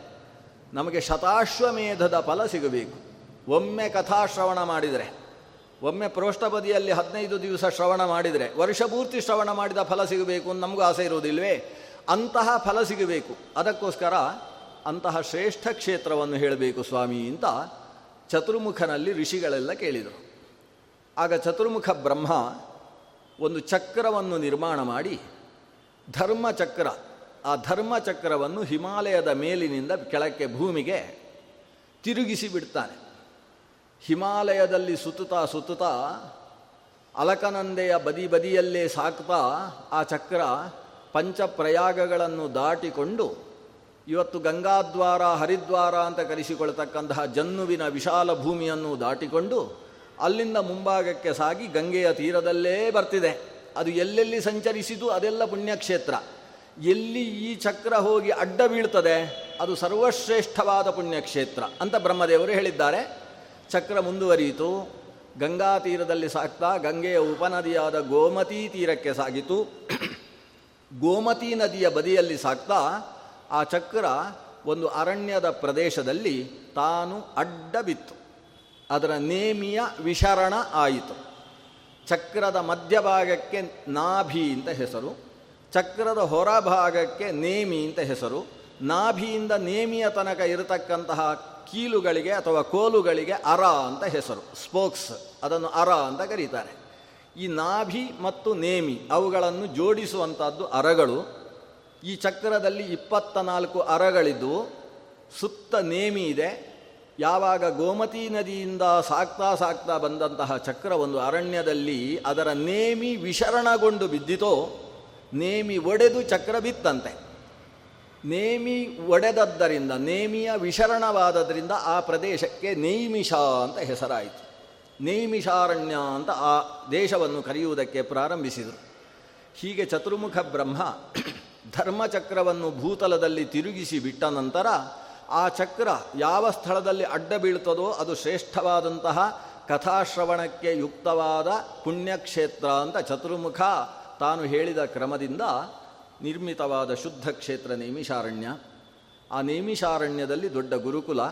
ನಮಗೆ ಶತಾಶ್ವಮೇಧದ ಫಲ ಸಿಗಬೇಕು. ಒಮ್ಮೆ ಕಥಾಶ್ರವಣ ಮಾಡಿದರೆ, ಒಮ್ಮೆ ಪ್ರೋಷ್ಠಪದಿಯಲ್ಲಿ ಹದಿನೈದು ದಿವಸ ಶ್ರವಣ ಮಾಡಿದರೆ ವರ್ಷಪೂರ್ತಿ ಶ್ರವಣ ಮಾಡಿದ ಫಲ ಸಿಗಬೇಕು ಅಂತ ನಮಗೂ ಆಸೆ ಇರುವುದಿಲ್ವೇ? ಅಂತಹ ಫಲ ಸಿಗಬೇಕು. ಅದಕ್ಕೋಸ್ಕರ ಅಂತಹ ಶ್ರೇಷ್ಠ ಕ್ಷೇತ್ರವನ್ನು ಹೇಳಬೇಕು ಸ್ವಾಮಿ ಅಂತ ಚತುರ್ಮುಖನಲ್ಲಿ ಋಷಿಗಳೆಲ್ಲ ಕೇಳಿದರು. ಆಗ ಚತುರ್ಮುಖ ಬ್ರಹ್ಮ ಒಂದು ಚಕ್ರವನ್ನು ನಿರ್ಮಾಣ ಮಾಡಿ ಧರ್ಮಚಕ್ರ ಆ ಧರ್ಮಚಕ್ರವನ್ನು ಹಿಮಾಲಯದ ಮೇಲಿನಿಂದ ಕೆಳಕ್ಕೆ ಭೂಮಿಗೆ ತಿರುಗಿಸಿ ಬಿಡ್ತಾನೆ. ಹಿಮಾಲಯದಲ್ಲಿ ಸುತ್ತುತ್ತಾ ಸುತ್ತುತ್ತಾ ಅಲಕನಂದೆಯ ಬದಿ ಬದಿಯಲ್ಲೇ ಸಾಕ್ತಾ ಆ ಚಕ್ರ ಪಂಚಪ್ರಯಾಗಗಳನ್ನು ದಾಟಿಕೊಂಡು ಇವತ್ತು ಗಂಗಾದ್ವಾರ, ಹರಿದ್ವಾರ ಅಂತ ಕರೆಸಿಕೊಳ್ತಕ್ಕಂತಹ ಜನ್ನುವಿನ ವಿಶಾಲ ಭೂಮಿಯನ್ನು ದಾಟಿಕೊಂಡು ಅಲ್ಲಿಂದ ಮುಂಭಾಗಕ್ಕೆ ಸಾಗಿ ಗಂಗೆಯ ತೀರದಲ್ಲೇ ಬರ್ತಿದೆ. ಅದು ಎಲ್ಲೆಲ್ಲಿ ಸಂಚರಿಸಿದು ಅದೆಲ್ಲ ಪುಣ್ಯಕ್ಷೇತ್ರ. ಎಲ್ಲಿ ಈ ಚಕ್ರ ಹೋಗಿ ಅಡ್ಡ ಬೀಳ್ತದೆ ಅದು ಸರ್ವಶ್ರೇಷ್ಠವಾದ ಪುಣ್ಯಕ್ಷೇತ್ರ ಅಂತ ಬ್ರಹ್ಮದೇವರು ಹೇಳಿದ್ದಾರೆ. ಚಕ್ರ ಮುಂದುವರಿಯಿತು. ಗಂಗಾ ತೀರದಲ್ಲಿ ಸಾಕ್ತಾ ಗಂಗೆಯ ಉಪನದಿಯಾದ ಗೋಮತಿ ತೀರಕ್ಕೆ ಸಾಗಿತು. *clears throat* ಗೋಮತಿ ನದಿಯ ಬದಿಯಲ್ಲಿ ಸಾಕ್ತಾ ಆ ಚಕ್ರ ಒಂದು ಅರಣ್ಯದ ಪ್ರದೇಶದಲ್ಲಿ ತಾನು ಅಡ್ಡ ಬಿತ್ತು ಅದರ ನೇಮಿಯ ವಿಶರಣ ಆಯಿತು. ಚಕ್ರದ ಮಧ್ಯಭಾಗಕ್ಕೆ ನಾಭಿ ಅಂತ ಹೆಸರು, ಚಕ್ರದ ಹೊರಭಾಗಕ್ಕೆ ನೇಮಿ ಅಂತ ಹೆಸರು, ನಾಭಿಯಿಂದ ನೇಮಿಯ ತನಕ ಇರತಕ್ಕಂತಹ ಕೀಲುಗಳಿಗೆ ಅಥವಾ ಕೋಲುಗಳಿಗೆ ಅರ ಅಂತ ಹೆಸರು, ಸ್ಪೋಕ್ಸ್, ಅದನ್ನು ಅರ ಅಂತ ಕರೀತಾರೆ. ಈ ನಾಭಿ ಮತ್ತು ನೇಮಿ ಅವುಗಳನ್ನು ಜೋಡಿಸುವಂಥದ್ದು ಅರಗಳು. ಈ ಚಕ್ರದಲ್ಲಿ ಇಪ್ಪತ್ತ ನಾಲ್ಕು ಅರಗಳಿದ್ದು ಸುತ್ತ ನೇಮಿ ಇದೆ. ಯಾವಾಗ ಗೋಮತಿ ನದಿಯಿಂದ ಸಾಕ್ತಾ ಸಾಕ್ತಾ ಬಂದಂತಹ ಚಕ್ರ ಒಂದು ಅರಣ್ಯದಲ್ಲಿ ಅದರ ನೇಮಿ ವಿಶರಣಗೊಂಡು ಬಿದ್ದಿತೋ, ನೇಮಿ ಒಡೆದು ಚಕ್ರ ಬಿತ್ತಂತೆ. ನೇಮಿ ಒಡೆದದ್ದರಿಂದ, ನೇಮಿಯ ವಿಶರಣವಾದದರಿಂದ ಆ ಪ್ರದೇಶಕ್ಕೆ ನೇಮಿಷ ಅಂತ ಹೆಸರಾಯಿತು. ನೇಮಿಷಾರಣ್ಯ ಅಂತ ಆ ದೇಶವನ್ನು ಕರೆಯುವುದಕ್ಕೆ ಪ್ರಾರಂಭಿಸಿದರು. ಹೀಗೆ ಚತುರ್ಮುಖ ಬ್ರಹ್ಮ ಧರ್ಮಚಕ್ರವನ್ನು ಭೂತಲದಲ್ಲಿ ತಿರುಗಿಸಿ ಬಿಟ್ಟ ನಂತರ ಆ ಚಕ್ರ ಯಾವ ಸ್ಥಳದಲ್ಲಿ ಅಡ್ಡ ಬೀಳ್ತದೋ ಅದು ಶ್ರೇಷ್ಠವಾದಂತಹ ಕಥಾಶ್ರವಣಕ್ಕೆ ಯುಕ್ತವಾದ ಪುಣ್ಯಕ್ಷೇತ್ರ ಅಂತ ಚತುರ್ಮುಖ ತಾನು ಹೇಳಿದ ಕ್ರಮದಿಂದ ನಿರ್ಮಿತವಾದ ಶುದ್ಧ ಕ್ಷೇತ್ರ ನೇಮಿಷಾರಣ್ಯ. ಆ ನೇಮಿಷಾರಣ್ಯದಲ್ಲಿ ದೊಡ್ಡ ಗುರುಕುಲ.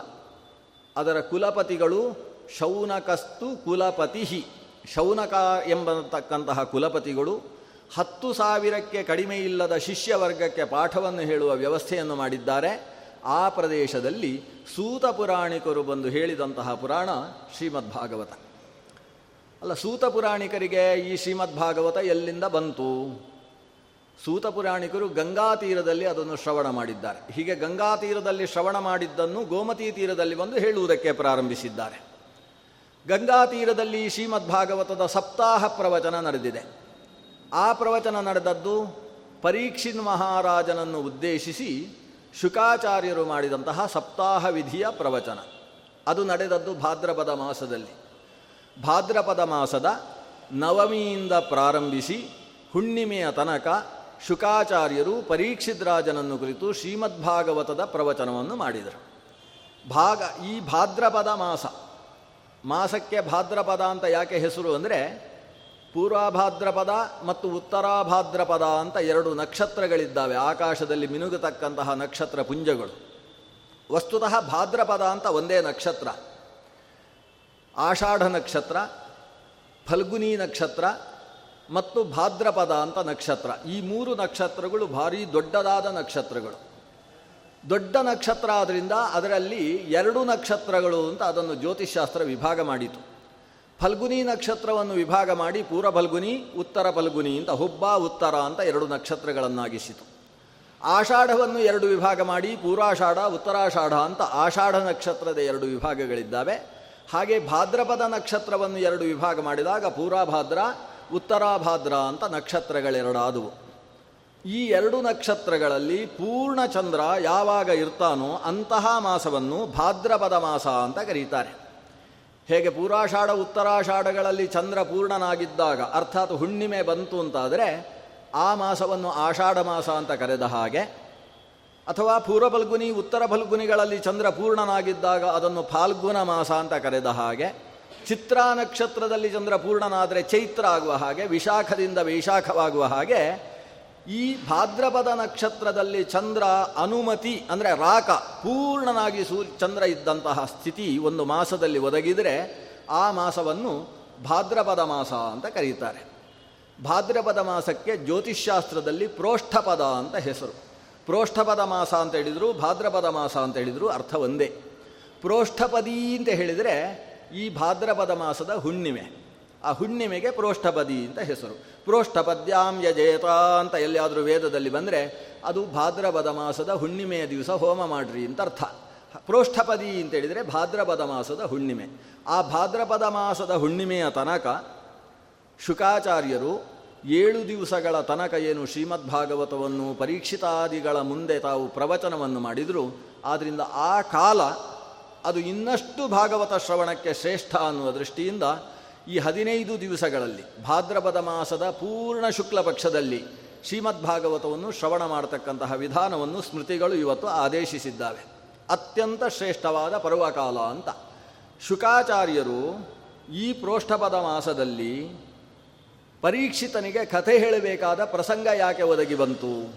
ಅದರ ಕುಲಪತಿಗಳು ಶೌನಕಸ್ತು ಕುಲಪತಿ ಶೌನಕ ಎಂಬತಕ್ಕಂತಹ ಕುಲಪತಿಗಳು ಹತ್ತು ಸಾವಿರಕ್ಕೆ ಕಡಿಮೆ ಇಲ್ಲದ ಶಿಷ್ಯ ವರ್ಗಕ್ಕೆ ಪಾಠವನ್ನು ಹೇಳುವ ವ್ಯವಸ್ಥೆಯನ್ನು ಮಾಡಿದ್ದಾರೆ. ಆ ಪ್ರದೇಶದಲ್ಲಿ ಸೂತ ಪುರಾಣಿಕರು ಬಂದು ಹೇಳಿದಂತಹ ಪುರಾಣ ಶ್ರೀಮದ್ ಭಾಗವತ. ಅಲ್ಲ, ಸೂತ ಪುರಾಣಿಕರಿಗೆ ಈ ಶ್ರೀಮದ್ ಭಾಗವತ ಎಲ್ಲಿಂದ ಬಂತು? ಸೂತ ಪುರಾಣಿಕರು ಗಂಗಾ ತೀರದಲ್ಲಿ ಅದನ್ನು ಶ್ರವಣ ಮಾಡಿದ್ದಾರೆ. ಹೀಗೆ ಗಂಗಾ ತೀರದಲ್ಲಿ ಶ್ರವಣ ಮಾಡಿದ್ದನ್ನು ಗೋಮತಿ ತೀರದಲ್ಲಿ ಬಂದು ಹೇಳುವುದಕ್ಕೆ ಪ್ರಾರಂಭಿಸಿದ್ದಾರೆ. ಗಂಗಾ ತೀರದಲ್ಲಿ ಶ್ರೀಮದ್ ಭಾಗವತದ ಸಪ್ತಾಹ ಪ್ರವಚನ ನಡೆದಿದೆ. ಆ ಪ್ರವಚನ ನಡೆದದ್ದು ಪರೀಕ್ಷಿನ್ ಮಹಾರಾಜನನ್ನು ಉದ್ದೇಶಿಸಿ ಶುಕಾಚಾರ್ಯರು ಮಾಡಿದಂತಹ ಸಪ್ತಾಹ ವಿಧಿಯ ಪ್ರವಚನ. ಅದು ನಡೆದದ್ದು ಭಾದ್ರಪದ ಮಾಸದಲ್ಲಿ. ಭಾದ್ರಪದ ಮಾಸದ ನವಮಿಯಿಂದ ಪ್ರಾರಂಭಿಸಿ ಹುಣ್ಣಿಮೆಯ ತನಕ ಶುಕಾಚಾರ್ಯರು ಪರೀಕ್ಷಿದ್ರಾಜನನ್ನು ಕುರಿತು ಶ್ರೀಮದ್ಭಾಗವತದ ಪ್ರವಚನವನ್ನು ಮಾಡಿದರು. ಭಾಗ, ಈ ಭಾದ್ರಪದ ಮಾಸ, ಮಾಸಕ್ಕೆ ಭಾದ್ರಪದ ಅಂತ ಯಾಕೆ ಹೆಸರು ಅಂದರೆ ಪೂರ್ವಭಾದ್ರಪದ ಮತ್ತು ಉತ್ತರಾಭಾದ್ರಪದ ಅಂತ ಎರಡು ನಕ್ಷತ್ರಗಳಿದ್ದಾವೆ. ಆಕಾಶದಲ್ಲಿ ಮಿನುಗತಕ್ಕಂತಹ ನಕ್ಷತ್ರ ಪುಂಜಗಳು. ವಸ್ತುತಃ ಭಾದ್ರಪದ ಅಂತ ಒಂದೇ ನಕ್ಷತ್ರ. ಆಷಾಢ ನಕ್ಷತ್ರ, ಫಲ್ಗುನಿ ನಕ್ಷತ್ರ ಮತ್ತು ಭಾದ್ರಪದ ಅಂತ ನಕ್ಷತ್ರ. ಈ ಮೂರು ನಕ್ಷತ್ರಗಳು ಭಾರೀ ದೊಡ್ಡದಾದ ನಕ್ಷತ್ರಗಳು. ದೊಡ್ಡ ನಕ್ಷತ್ರ ಆದ್ದರಿಂದ ಅದರಲ್ಲಿ ಎರಡು ನಕ್ಷತ್ರಗಳು ಅಂತ ಅದನ್ನು ಜ್ಯೋತಿಷ್ಶಾಸ್ತ್ರ ವಿಭಾಗ ಮಾಡಿತು. ಫಲ್ಗುನಿ ನಕ್ಷತ್ರವನ್ನು ವಿಭಾಗ ಮಾಡಿ ಪೂರ್ವ ಫಲ್ಗುನಿ ಉತ್ತರ ಫಲ್ಗುನಿ ಅಂತ ಹುಬ್ಬ, ಉತ್ತರ ಅಂತ ಎರಡು ನಕ್ಷತ್ರಗಳನ್ನಾಗಿಸಿತು. ಆಷಾಢವನ್ನು ಎರಡು ವಿಭಾಗ ಮಾಡಿ, ಪೂರಾಷಾಢ, ಉತ್ತರಾಷಾಢ ಅಂತ ಆಷಾಢ ನಕ್ಷತ್ರದ ಎರಡು ವಿಭಾಗಗಳಿದ್ದಾವೆ. ಹಾಗೆ ಭಾದ್ರಪದ ನಕ್ಷತ್ರವನ್ನು ಎರಡು ವಿಭಾಗ ಮಾಡಿದಾಗ ಪೂರಾಭಾದ್ರ, ಉತ್ತರಾಭಾದ್ರ ಅಂತ ನಕ್ಷತ್ರಗಳೆರಡಾದವು. ಈ ಎರಡು ನಕ್ಷತ್ರಗಳಲ್ಲಿ ಪೂರ್ಣಚಂದ್ರ ಯಾವಾಗ ಇರ್ತಾನೋ ಅಂತಹ ಮಾಸವನ್ನು ಭಾದ್ರಪದ ಮಾಸ ಅಂತ ಕರೀತಾರೆ. ಹೇಗೆ ಪೂರ್ವಾಷಾಢ ಉತ್ತರಾಷಾಢಗಳಲ್ಲಿ ಚಂದ್ರ ಪೂರ್ಣನಾಗಿದ್ದಾಗ, ಅರ್ಥಾತ್ ಹುಣ್ಣಿಮೆ ಬಂತು ಅಂತಾದರೆ, ಆ ಮಾಸವನ್ನು ಆಷಾಢ ಮಾಸ ಅಂತ ಕರೆದ ಹಾಗೆ, ಅಥವಾ ಪೂರ್ವ ಫಲ್ಗುನಿ ಉತ್ತರ ಫಲ್ಗುನಿಗಳಲ್ಲಿ ಚಂದ್ರ ಪೂರ್ಣನಾಗಿದ್ದಾಗ ಅದನ್ನು ಫಾಲ್ಗುನ ಮಾಸ ಅಂತ ಕರೆದ ಹಾಗೆ, ಚಿತ್ರಾ ನಕ್ಷತ್ರದಲ್ಲಿ ಚಂದ್ರ ಪೂರ್ಣನಾದರೆ ಚೈತ್ರ ಆಗುವ ಹಾಗೆ, ವಿಶಾಖದಿಂದ ವೈಶಾಖವಾಗುವ ಹಾಗೆ ಈ ಭಾದ್ರಪದ ನಕ್ಷತ್ರದಲ್ಲಿ ಚಂದ್ರ ಅನುಮತಿ, ಅಂದರೆ ರಾಕ, ಪೂರ್ಣನಾಗಿ ಸೂ ಚಂದ್ರ ಇದ್ದಂತಹ ಸ್ಥಿತಿ ಒಂದು ಮಾಸದಲ್ಲಿ ಒದಗಿದರೆ ಆ ಮಾಸವನ್ನು ಭಾದ್ರಪದ ಮಾಸ ಅಂತ ಕರೀತಾರೆ. ಭಾದ್ರಪದ ಮಾಸಕ್ಕೆ ಜ್ಯೋತಿಷ್ಶಾಸ್ತ್ರದಲ್ಲಿ ಪ್ರೋಷ್ಠಪದ ಅಂತ ಹೆಸರು. ಪ್ರೋಷ್ಠಪದ ಮಾಸ ಅಂತ ಹೇಳಿದರು, ಭಾದ್ರಪದ ಮಾಸ ಅಂತ ಹೇಳಿದರು ಅರ್ಥ ಒಂದೇ. ಪ್ರೋಷ್ಠಪದಿ ಅಂತ ಹೇಳಿದರೆ ಈ ಭಾದ್ರಪದ ಮಾಸದ ಹುಣ್ಣಿಮೆ. ಆ ಹುಣ್ಣಿಮೆಗೆ ಪ್ರೋಷ್ಠಪದಿ ಅಂತ ಹೆಸರು. ಪ್ರೋಷ್ಠಪದ್ಯಾಂ ಯಜೇತ ಅಂತ ಎಲ್ಲಿಯಾದರೂ ವೇದದಲ್ಲಿ ಬಂದರೆ ಅದು ಭಾದ್ರಪದ ಮಾಸದ ಹುಣ್ಣಿಮೆಯ ದಿವಸ ಹೋಮ ಮಾಡ್ರಿ ಅಂತ ಅರ್ಥ. ಪ್ರೋಷ್ಠಪದಿ ಅಂತ ಹೇಳಿದರೆ ಭಾದ್ರಪದ ಮಾಸದ ಹುಣ್ಣಿಮೆ. ಆ ಭಾದ್ರಪದ ಮಾಸದ ಹುಣ್ಣಿಮೆಯ ತನಕ ಶುಕಾಚಾರ್ಯರು ಏಳು ದಿವಸಗಳ ತನಕ ಏನು ಶ್ರೀಮದ್ ಭಾಗವತವನ್ನು ಪರೀಕ್ಷಿತಾದಿಗಳ ಮುಂದೆ ತಾವು ಪ್ರವಚನವನ್ನು ಮಾಡಿದರು. ಆದ್ದರಿಂದ ಆ ಕಾಲ ಅದು ಇನ್ನಷ್ಟು ಭಾಗವತ ಶ್ರವಣಕ್ಕೆ ಶ್ರೇಷ್ಠ ಅನ್ನುವ ದೃಷ್ಟಿಯಿಂದ ಈ ಹದಿನೈದು ದಿವಸಗಳಲ್ಲಿ, ಭಾದ್ರಪದ ಮಾಸದ ಪೂರ್ಣ ಶುಕ್ಲ ಪಕ್ಷದಲ್ಲಿ ಶ್ರೀಮದ್ ಭಾಗವತವನ್ನು ಶ್ರವಣ ಮಾಡತಕ್ಕಂತಹ ವಿಧಾನವನ್ನು ಸ್ಮೃತಿಗಳು ಇವತ್ತು ಆದೇಶಿಸಿದ್ದಾವೆ. ಅತ್ಯಂತ ಶ್ರೇಷ್ಠವಾದ ಪರ್ವಕಾಲ ಅಂತ. ಶುಕಾಚಾರ್ಯರು ಈ ಪ್ರೋಷ್ಠಪದ ಮಾಸದಲ್ಲಿ ಪರೀಕ್ಷಿತನಿಗೆ ಕಥೆ ಹೇಳಬೇಕಾದ ಪ್ರಸಂಗ ಯಾಕೆ ಒದಗಿ ಬಂತು?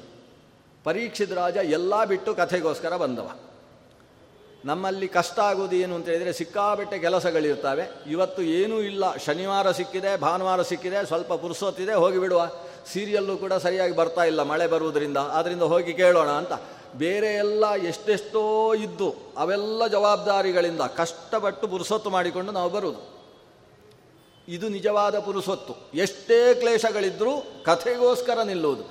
ಪರೀಕ್ಷಿತ ರಾಜ ಎಲ್ಲ ಬಿಟ್ಟು ಕಥೆಗೋಸ್ಕರ ಬಂದವ. ನಮ್ಮಲ್ಲಿ ಕಷ್ಟ ಆಗೋದು ಏನು ಅಂತ ಹೇಳಿದರೆ ಸಿಕ್ಕಾಬೆಟ್ಟೆ ಕೆಲಸಗಳಿರ್ತವೆ ಇವತ್ತು ಏನೂ ಇಲ್ಲ. ಶನಿವಾರ ಸಿಕ್ಕಿದೆ, ಭಾನುವಾರ ಸಿಕ್ಕಿದೆ, ಸ್ವಲ್ಪ ಪುರುಸೊತ್ತಿದೆ ಹೋಗಿಬಿಡುವ ಸೀರಿಯಲ್ಲೂ ಕೂಡ ಸರಿಯಾಗಿ ಬರ್ತಾ ಇಲ್ಲ ಮಳೆ ಬರುವುದರಿಂದ. ಆದ್ದರಿಂದ ಹೋಗಿ ಕೇಳೋಣ ಅಂತ. ಬೇರೆ ಎಲ್ಲ ಎಷ್ಟೆಷ್ಟೋ ಇದ್ದು ಅವೆಲ್ಲ ಜವಾಬ್ದಾರಿಗಳಿಂದ ಕಷ್ಟಪಟ್ಟು ಪುರುಸೊತ್ತು ಮಾಡಿಕೊಂಡು ನಾವು ಬರುವುದು. ಇದು ನಿಜವಾದ ಪುರುಸೊತ್ತು. ಎಷ್ಟೇ ಕ್ಲೇಶಗಳಿದ್ದರೂ ಕಥೆಗೋಸ್ಕರ ನಿಲ್ಲುವುದು.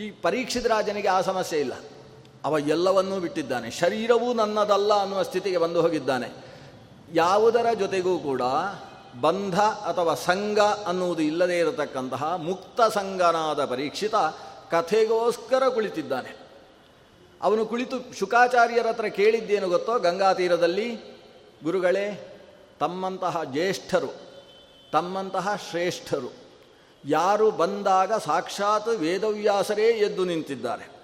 ಈ ಪರೀಕ್ಷಿತ ರಾಜನಿಗೆ ಆ ಸಮಸ್ಯೆ ಇಲ್ಲ. ಅವ ಎಲ್ಲವನ್ನೂ ಬಿಟ್ಟಿದ್ದಾನೆ. ಶರೀರವೂ ನನ್ನದಲ್ಲ ಅನ್ನುವ ಸ್ಥಿತಿಗೆ ಬಂದು ಹೋಗಿದ್ದಾನೆ. ಯಾವುದರ ಜೊತೆಗೂ ಕೂಡ ಬಂಧ ಅಥವಾ ಸಂಘ ಅನ್ನುವುದು ಇಲ್ಲದೇ ಇರತಕ್ಕಂತಹ ಮುಕ್ತ ಸಂಗನಾದ ಪರೀಕ್ಷಿತ ಕಥೆಗೋಸ್ಕರ ಕುಳಿತಿದ್ದಾನೆ. ಅವನು ಕುಳಿತು ಶುಕಾಚಾರ್ಯರ ಹತ್ರ ಕೇಳಿದ್ದೇನು ಗೊತ್ತೋ? ಗಂಗಾ ತೀರದಲ್ಲಿ ಗುರುಗಳೇ, ತಮ್ಮಂತಹ ಜ್ಯೇಷ್ಠರು, ತಮ್ಮಂತಹ ಶ್ರೇಷ್ಠರು, ಯಾರು ಬಂದಾಗ ಸಾಕ್ಷಾತ್ ವೇದವ್ಯಾಸರೇ ಎದ್ದು ನಿಂತಿದ್ದಾರೆ.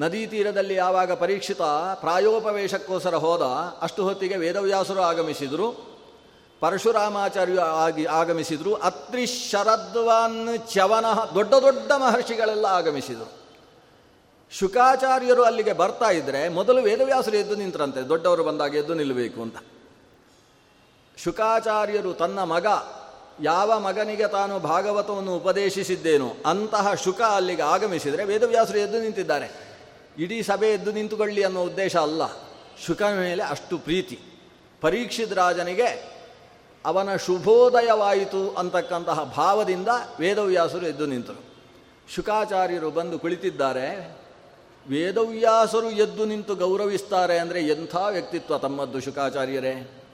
ನದಿ ತೀರದಲ್ಲಿ ಯಾವಾಗ ಪರೀಕ್ಷಿತ ಪ್ರಾಯೋಪವೇಶಕ್ಕೋಸ್ಕರ ಹೋದ, ಅಷ್ಟು ಹೊತ್ತಿಗೆ ವೇದವ್ಯಾಸರು ಆಗಮಿಸಿದರು. ಪರಶುರಾಮಾಚಾರ್ಯ ಆಗಿ ಆಗಮಿಸಿದರು. ಅತ್ರಿ ಶರದ್ವಾನ್ ಚವನ ದೊಡ್ಡ ದೊಡ್ಡ ಮಹರ್ಷಿಗಳೆಲ್ಲ ಆಗಮಿಸಿದರು. ಶುಕಾಚಾರ್ಯರು ಅಲ್ಲಿಗೆ ಬರ್ತಾ ಇದ್ದರೆ ಮೊದಲು ವೇದವ್ಯಾಸರು ಎದ್ದು ನಿಂತರಂತೆ, ದೊಡ್ಡವರು ಬಂದಾಗ ಎದ್ದು ನಿಲ್ಲಬೇಕು ಅಂತ. ಶುಕಾಚಾರ್ಯರು ತನ್ನ ಮಗ, ಯಾವ ಮಗನಿಗೆ ತಾನು ಭಾಗವತವನ್ನು ಉಪದೇಶಿಸಿದ್ದೇನೋ ಅಂತಹ ಶುಕ ಅಲ್ಲಿಗೆ ಆಗಮಿಸಿದರೆ ವೇದವ್ಯಾಸರು ಎದ್ದು ನಿಂತಿದ್ದಾರೆ. ಇಡೀ ಸಭೆ ಎದ್ದು ನಿಂತುಕೊಳ್ಳಿ ಅನ್ನೋ ಉದ್ದೇಶ ಅಲ್ಲ. ಶುಕನ ಮೇಲೆ ಅಷ್ಟು ಪ್ರೀತಿ. ಪರೀಕ್ಷಿತ ರಾಜನಿಗೆ ಅವನ ಶುಭೋದಯವಾಯಿತು ಅಂತಕ್ಕಂತಹ ಭಾವದಿಂದ ವೇದವ್ಯಾಸರು ಎದ್ದು ನಿಂತರು. ಶುಕಾಚಾರ್ಯರು ಬಂದು ಕುಳಿತಿದ್ದಾರೆ. ವೇದವ್ಯಾಸರು ಎದ್ದು ನಿಂತು ಗೌರವಿಸ್ತಾರೆ ಅಂದರೆ ಎಂಥ ವ್ಯಕ್ತಿತ್ವ ತಮ್ಮದ್ದು ಶುಕಾಚಾರ್ಯರೇ?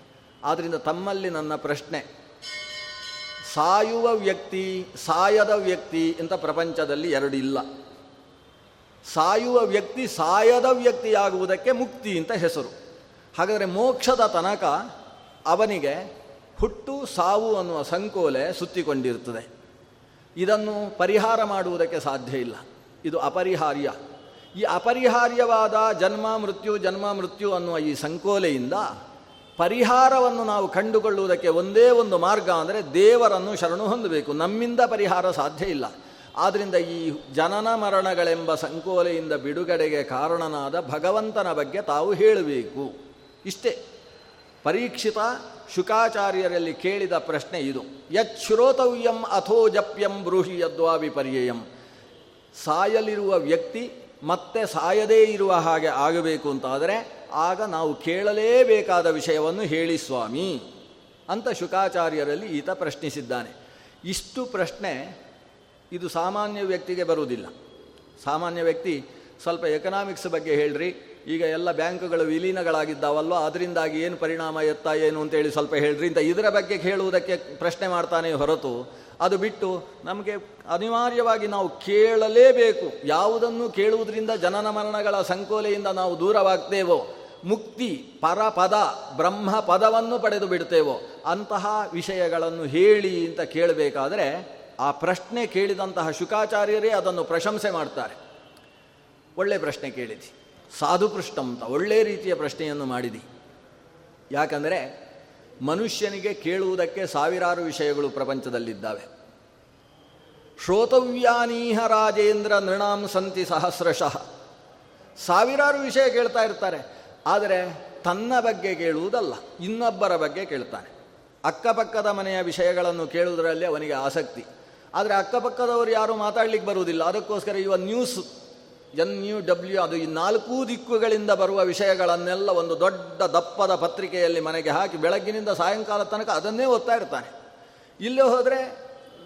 ಆದ್ದರಿಂದ ತಮ್ಮಲ್ಲಿ ನನ್ನ ಪ್ರಶ್ನೆ. ಸಾಯುವ ವ್ಯಕ್ತಿ, ಸಾಯದ ವ್ಯಕ್ತಿ ಅಂತ ಪ್ರಪಂಚದಲ್ಲಿ ಎರಡು ಇಲ್ಲ ಸಾಯುವ ವ್ಯಕ್ತಿ ಸಾಯದ ವ್ಯಕ್ತಿಯಾಗುವುದಕ್ಕೆ ಮುಕ್ತಿ ಅಂತ ಹೆಸರು. ಹಾಗಾದರೆ ಮೋಕ್ಷದ ತನಕ ಅವನಿಗೆ ಹುಟ್ಟು ಸಾವು ಅನ್ನುವ ಸಂಕೋಲೆ ಸುತ್ತಿಕೊಂಡಿರುತ್ತದೆ ಇದನ್ನು ಪರಿಹಾರ ಮಾಡುವುದಕ್ಕೆ ಸಾಧ್ಯ ಇಲ್ಲ. ಇದು ಅಪರಿಹಾರ್ಯ. ಈ ಅಪರಿಹಾರ್ಯವಾದ ಜನ್ಮ, ಮೃತ್ಯು ಜನ್ಮ, ಮೃತ್ಯು ಅನ್ನುವ ಈ ಸಂಕೋಲೆಯಿಂದ ಪರಿಹಾರವನ್ನು ನಾವು ಕಂಡುಕೊಳ್ಳುವುದಕ್ಕೆ ಒಂದೇ ಒಂದು ಮಾರ್ಗ ಅಂದರೆ ದೇವರನ್ನು ಶರಣು ಹೊಂದಬೇಕು. ನಮ್ಮಿಂದ ಪರಿಹಾರ ಸಾಧ್ಯ ಇಲ್ಲ. ಆದ್ದರಿಂದ ಈ ಜನನ ಮರಣಗಳೆಂಬ ಸಂಕೋಲೆಯಿಂದ ಬಿಡುಗಡೆಗೆ ಕಾರಣನಾದ ಭಗವಂತನ ಬಗ್ಗೆ ತಾವು ಹೇಳಬೇಕು. ಇಷ್ಟೇ. ಪರೀಕ್ಷಿತ ಶುಕಾಚಾರ್ಯರಲ್ಲಿ ಕೇಳಿದ ಪ್ರಶ್ನೆ ಇದು. ಯಚ್ಶ್ರೋತವ್ಯಂ ಅಥೋ ಜಪ್ಯಂ ಬ್ರೂಹಿ ಯದ್ವಾ ವಿಪರ್ಯಯಂ ಸಾಯಲಿರುವ ವ್ಯಕ್ತಿ ಮತ್ತೆ ಸಾಯದೇ ಇರುವ ಹಾಗೆ ಆಗಬೇಕು ಅಂತಾದರೆ ಆಗ ನಾವು ಕೇಳಲೇಬೇಕಾದ ವಿಷಯವನ್ನು ಹೇಳಿ ಸ್ವಾಮಿ. ಅಂತ ಶುಕಾಚಾರ್ಯರಲ್ಲಿ ಈತ ಪ್ರಶ್ನಿಸಿದ್ದಾನೆ. ಇಷ್ಟು ಪ್ರಶ್ನೆ ಇದು ಸಾಮಾನ್ಯ ವ್ಯಕ್ತಿಗೆ ಬರುವುದಿಲ್ಲ. ಸಾಮಾನ್ಯ ವ್ಯಕ್ತಿ ಸ್ವಲ್ಪ ಎಕನಾಮಿಕ್ಸ್ ಬಗ್ಗೆ ಹೇಳ್ರಿ. ಈಗ ಎಲ್ಲ ಬ್ಯಾಂಕುಗಳು ವಿಲೀನಗಳಾಗಿದ್ದಾವಲ್ವ ಅದರಿಂದಾಗಿ ಏನು ಪರಿಣಾಮ, ಎತ್ತ, ಏನು ಅಂತೇಳಿ ಸ್ವಲ್ಪ ಹೇಳ್ರಿ ಅಂತ ಇದರ ಬಗ್ಗೆ ಕೇಳುವುದಕ್ಕೆ ಪ್ರಶ್ನೆ ಮಾಡ್ತಾನೆ ಹೊರತು, ಅದು ಬಿಟ್ಟು ನಮಗೆ ಅನಿವಾರ್ಯವಾಗಿ ನಾವು ಕೇಳಲೇಬೇಕು. ಯಾವುದನ್ನು ಕೇಳುವುದರಿಂದ ಜನನ ಮರಣಗಳ ಸಂಕೋಲೆಯಿಂದ ನಾವು ದೂರವಾಗ್ತೇವೋ, ಮುಕ್ತಿ, ಪರಪದ ಬ್ರಹ್ಮ ಪದವನ್ನು ಪಡೆದು ಬಿಡ್ತೇವೋ, ಅಂತಹ ವಿಷಯಗಳನ್ನು ಹೇಳಿ ಅಂತ ಕೇಳಬೇಕಾದರೆ ಆ ಪ್ರಶ್ನೆ ಕೇಳಿದಂತಹ ಶುಕಾಚಾರ್ಯರೇ ಅದನ್ನು ಪ್ರಶಂಸೆ ಮಾಡ್ತಾರೆ. ಒಳ್ಳೆ ಪ್ರಶ್ನೆ ಕೇಳಿದಿ ಸಾಧುಪೃಷ್ಟ ಅಂತ ಒಳ್ಳೆ ರೀತಿಯ ಪ್ರಶ್ನೆಯನ್ನು ಮಾಡಿದಿ ಯಾಕಂದರೆ ಮನುಷ್ಯನಿಗೆ ಕೇಳುವುದಕ್ಕೆ ಸಾವಿರಾರು ವಿಷಯಗಳು ಪ್ರಪಂಚದಲ್ಲಿದ್ದಾವೆ. ಶ್ರೋತವ್ಯಾನೀಹ ರಾಜೇಂದ್ರ ನೃಣಾಂ ಸಂತಿ ಸಹಸ್ರಶಃ. ಸಾವಿರಾರು ವಿಷಯ ಕೇಳ್ತಾ ಇರ್ತಾರೆ. ಆದರೆ ತನ್ನ ಬಗ್ಗೆ ಕೇಳುವುದಲ್ಲ, ಇನ್ನೊಬ್ಬರ ಬಗ್ಗೆ ಕೇಳ್ತಾನೆ. ಅಕ್ಕಪಕ್ಕದ ಮನೆಯ ವಿಷಯಗಳನ್ನು ಕೇಳುವುದರಲ್ಲಿ ಅವನಿಗೆ ಆಸಕ್ತಿ. ಆದರೆ ಅಕ್ಕಪಕ್ಕದವರು ಯಾರು ಮಾತಾಡ್ಲಿಕ್ಕೆ ಬರುವುದಿಲ್ಲ. ಅದಕ್ಕೋಸ್ಕರ ಇವ ನ್ಯೂಸ್, ಎನ್ ಯು ಡಬ್ಲ್ಯೂ, ಅದು ಈ ನಾಲ್ಕೂ ದಿಕ್ಕುಗಳಿಂದ ಬರುವ ವಿಷಯಗಳನ್ನೆಲ್ಲ ಒಂದು ದೊಡ್ಡ ದಪ್ಪದ ಪತ್ರಿಕೆಯಲ್ಲಿ ಮನೆಗೆ ಹಾಕಿ ಬೆಳಗ್ಗಿನಿಂದ ಸಾಯಂಕಾಲ ತನಕ ಅದನ್ನೇ ಓದ್ತಾ ಇರ್ತಾನೆ. ಇಲ್ಲೇ ಹೋದರೆ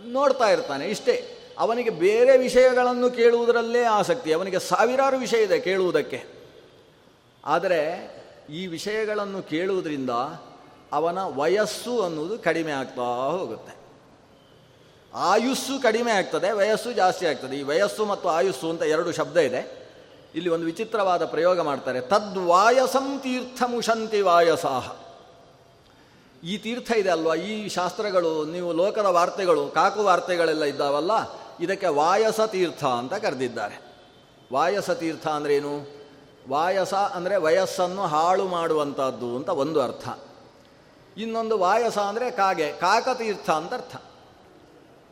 ನೋಡ್ತಾ ಇರ್ತಾನೆ ಇಷ್ಟೇ. ಅವನಿಗೆ ಬೇರೆ ವಿಷಯಗಳನ್ನು ಕೇಳುವುದರಲ್ಲೇ ಆಸಕ್ತಿ. ಅವನಿಗೆ ಸಾವಿರಾರು ವಿಷಯ ಇದೆ ಕೇಳುವುದಕ್ಕೆ. ಆದರೆ ಈ ವಿಷಯಗಳನ್ನು ಕೇಳುವುದರಿಂದ ಅವನ ವಯಸ್ಸು ಅನ್ನುವುದು ಕಡಿಮೆ ಆಗ್ತಾ ಹೋಗುತ್ತೆ. ಆಯುಸ್ಸು ಕಡಿಮೆ ಆಗ್ತದೆ, ವಯಸ್ಸು ಜಾಸ್ತಿ ಆಗ್ತದೆ. ಈ ವಯಸ್ಸು ಮತ್ತು ಆಯುಸ್ಸು ಅಂತ ಎರಡು ಶಬ್ದ ಇದೆ. ಇಲ್ಲಿ ಒಂದು ವಿಚಿತ್ರವಾದ ಪ್ರಯೋಗ ಮಾಡ್ತಾರೆ. ತದ್ವಾಯಸಂ ತೀರ್ಥ ಮುಷಂತಿ ವಾಯಸಾಹ. ಈ ತೀರ್ಥ ಇದೆ ಅಲ್ವಾ? ಈ ಶಾಸ್ತ್ರಗಳು, ನೀವು ಲೋಕದ ವಾರ್ತೆಗಳು, ಕಾಕು ವಾರ್ತೆಗಳೆಲ್ಲ ಇದ್ದಾವಲ್ಲ, ಇದಕ್ಕೆ ವಾಯಸ ತೀರ್ಥ ಅಂತ ಕರೆದಿದ್ದಾರೆ. ವಾಯಸ ತೀರ್ಥ ಅಂದ್ರೇನು ವಾಯಸ ಅಂದರೆ ವಯಸ್ಸನ್ನು ಹಾಳು ಮಾಡುವಂಥದ್ದು ಅಂತ ಒಂದು ಅರ್ಥ. ಇನ್ನೊಂದು ವಾಯಸ ಅಂದರೆ ಕಾಗೆ, ಕಾಕತೀರ್ಥ ಅಂತ ಅರ್ಥ.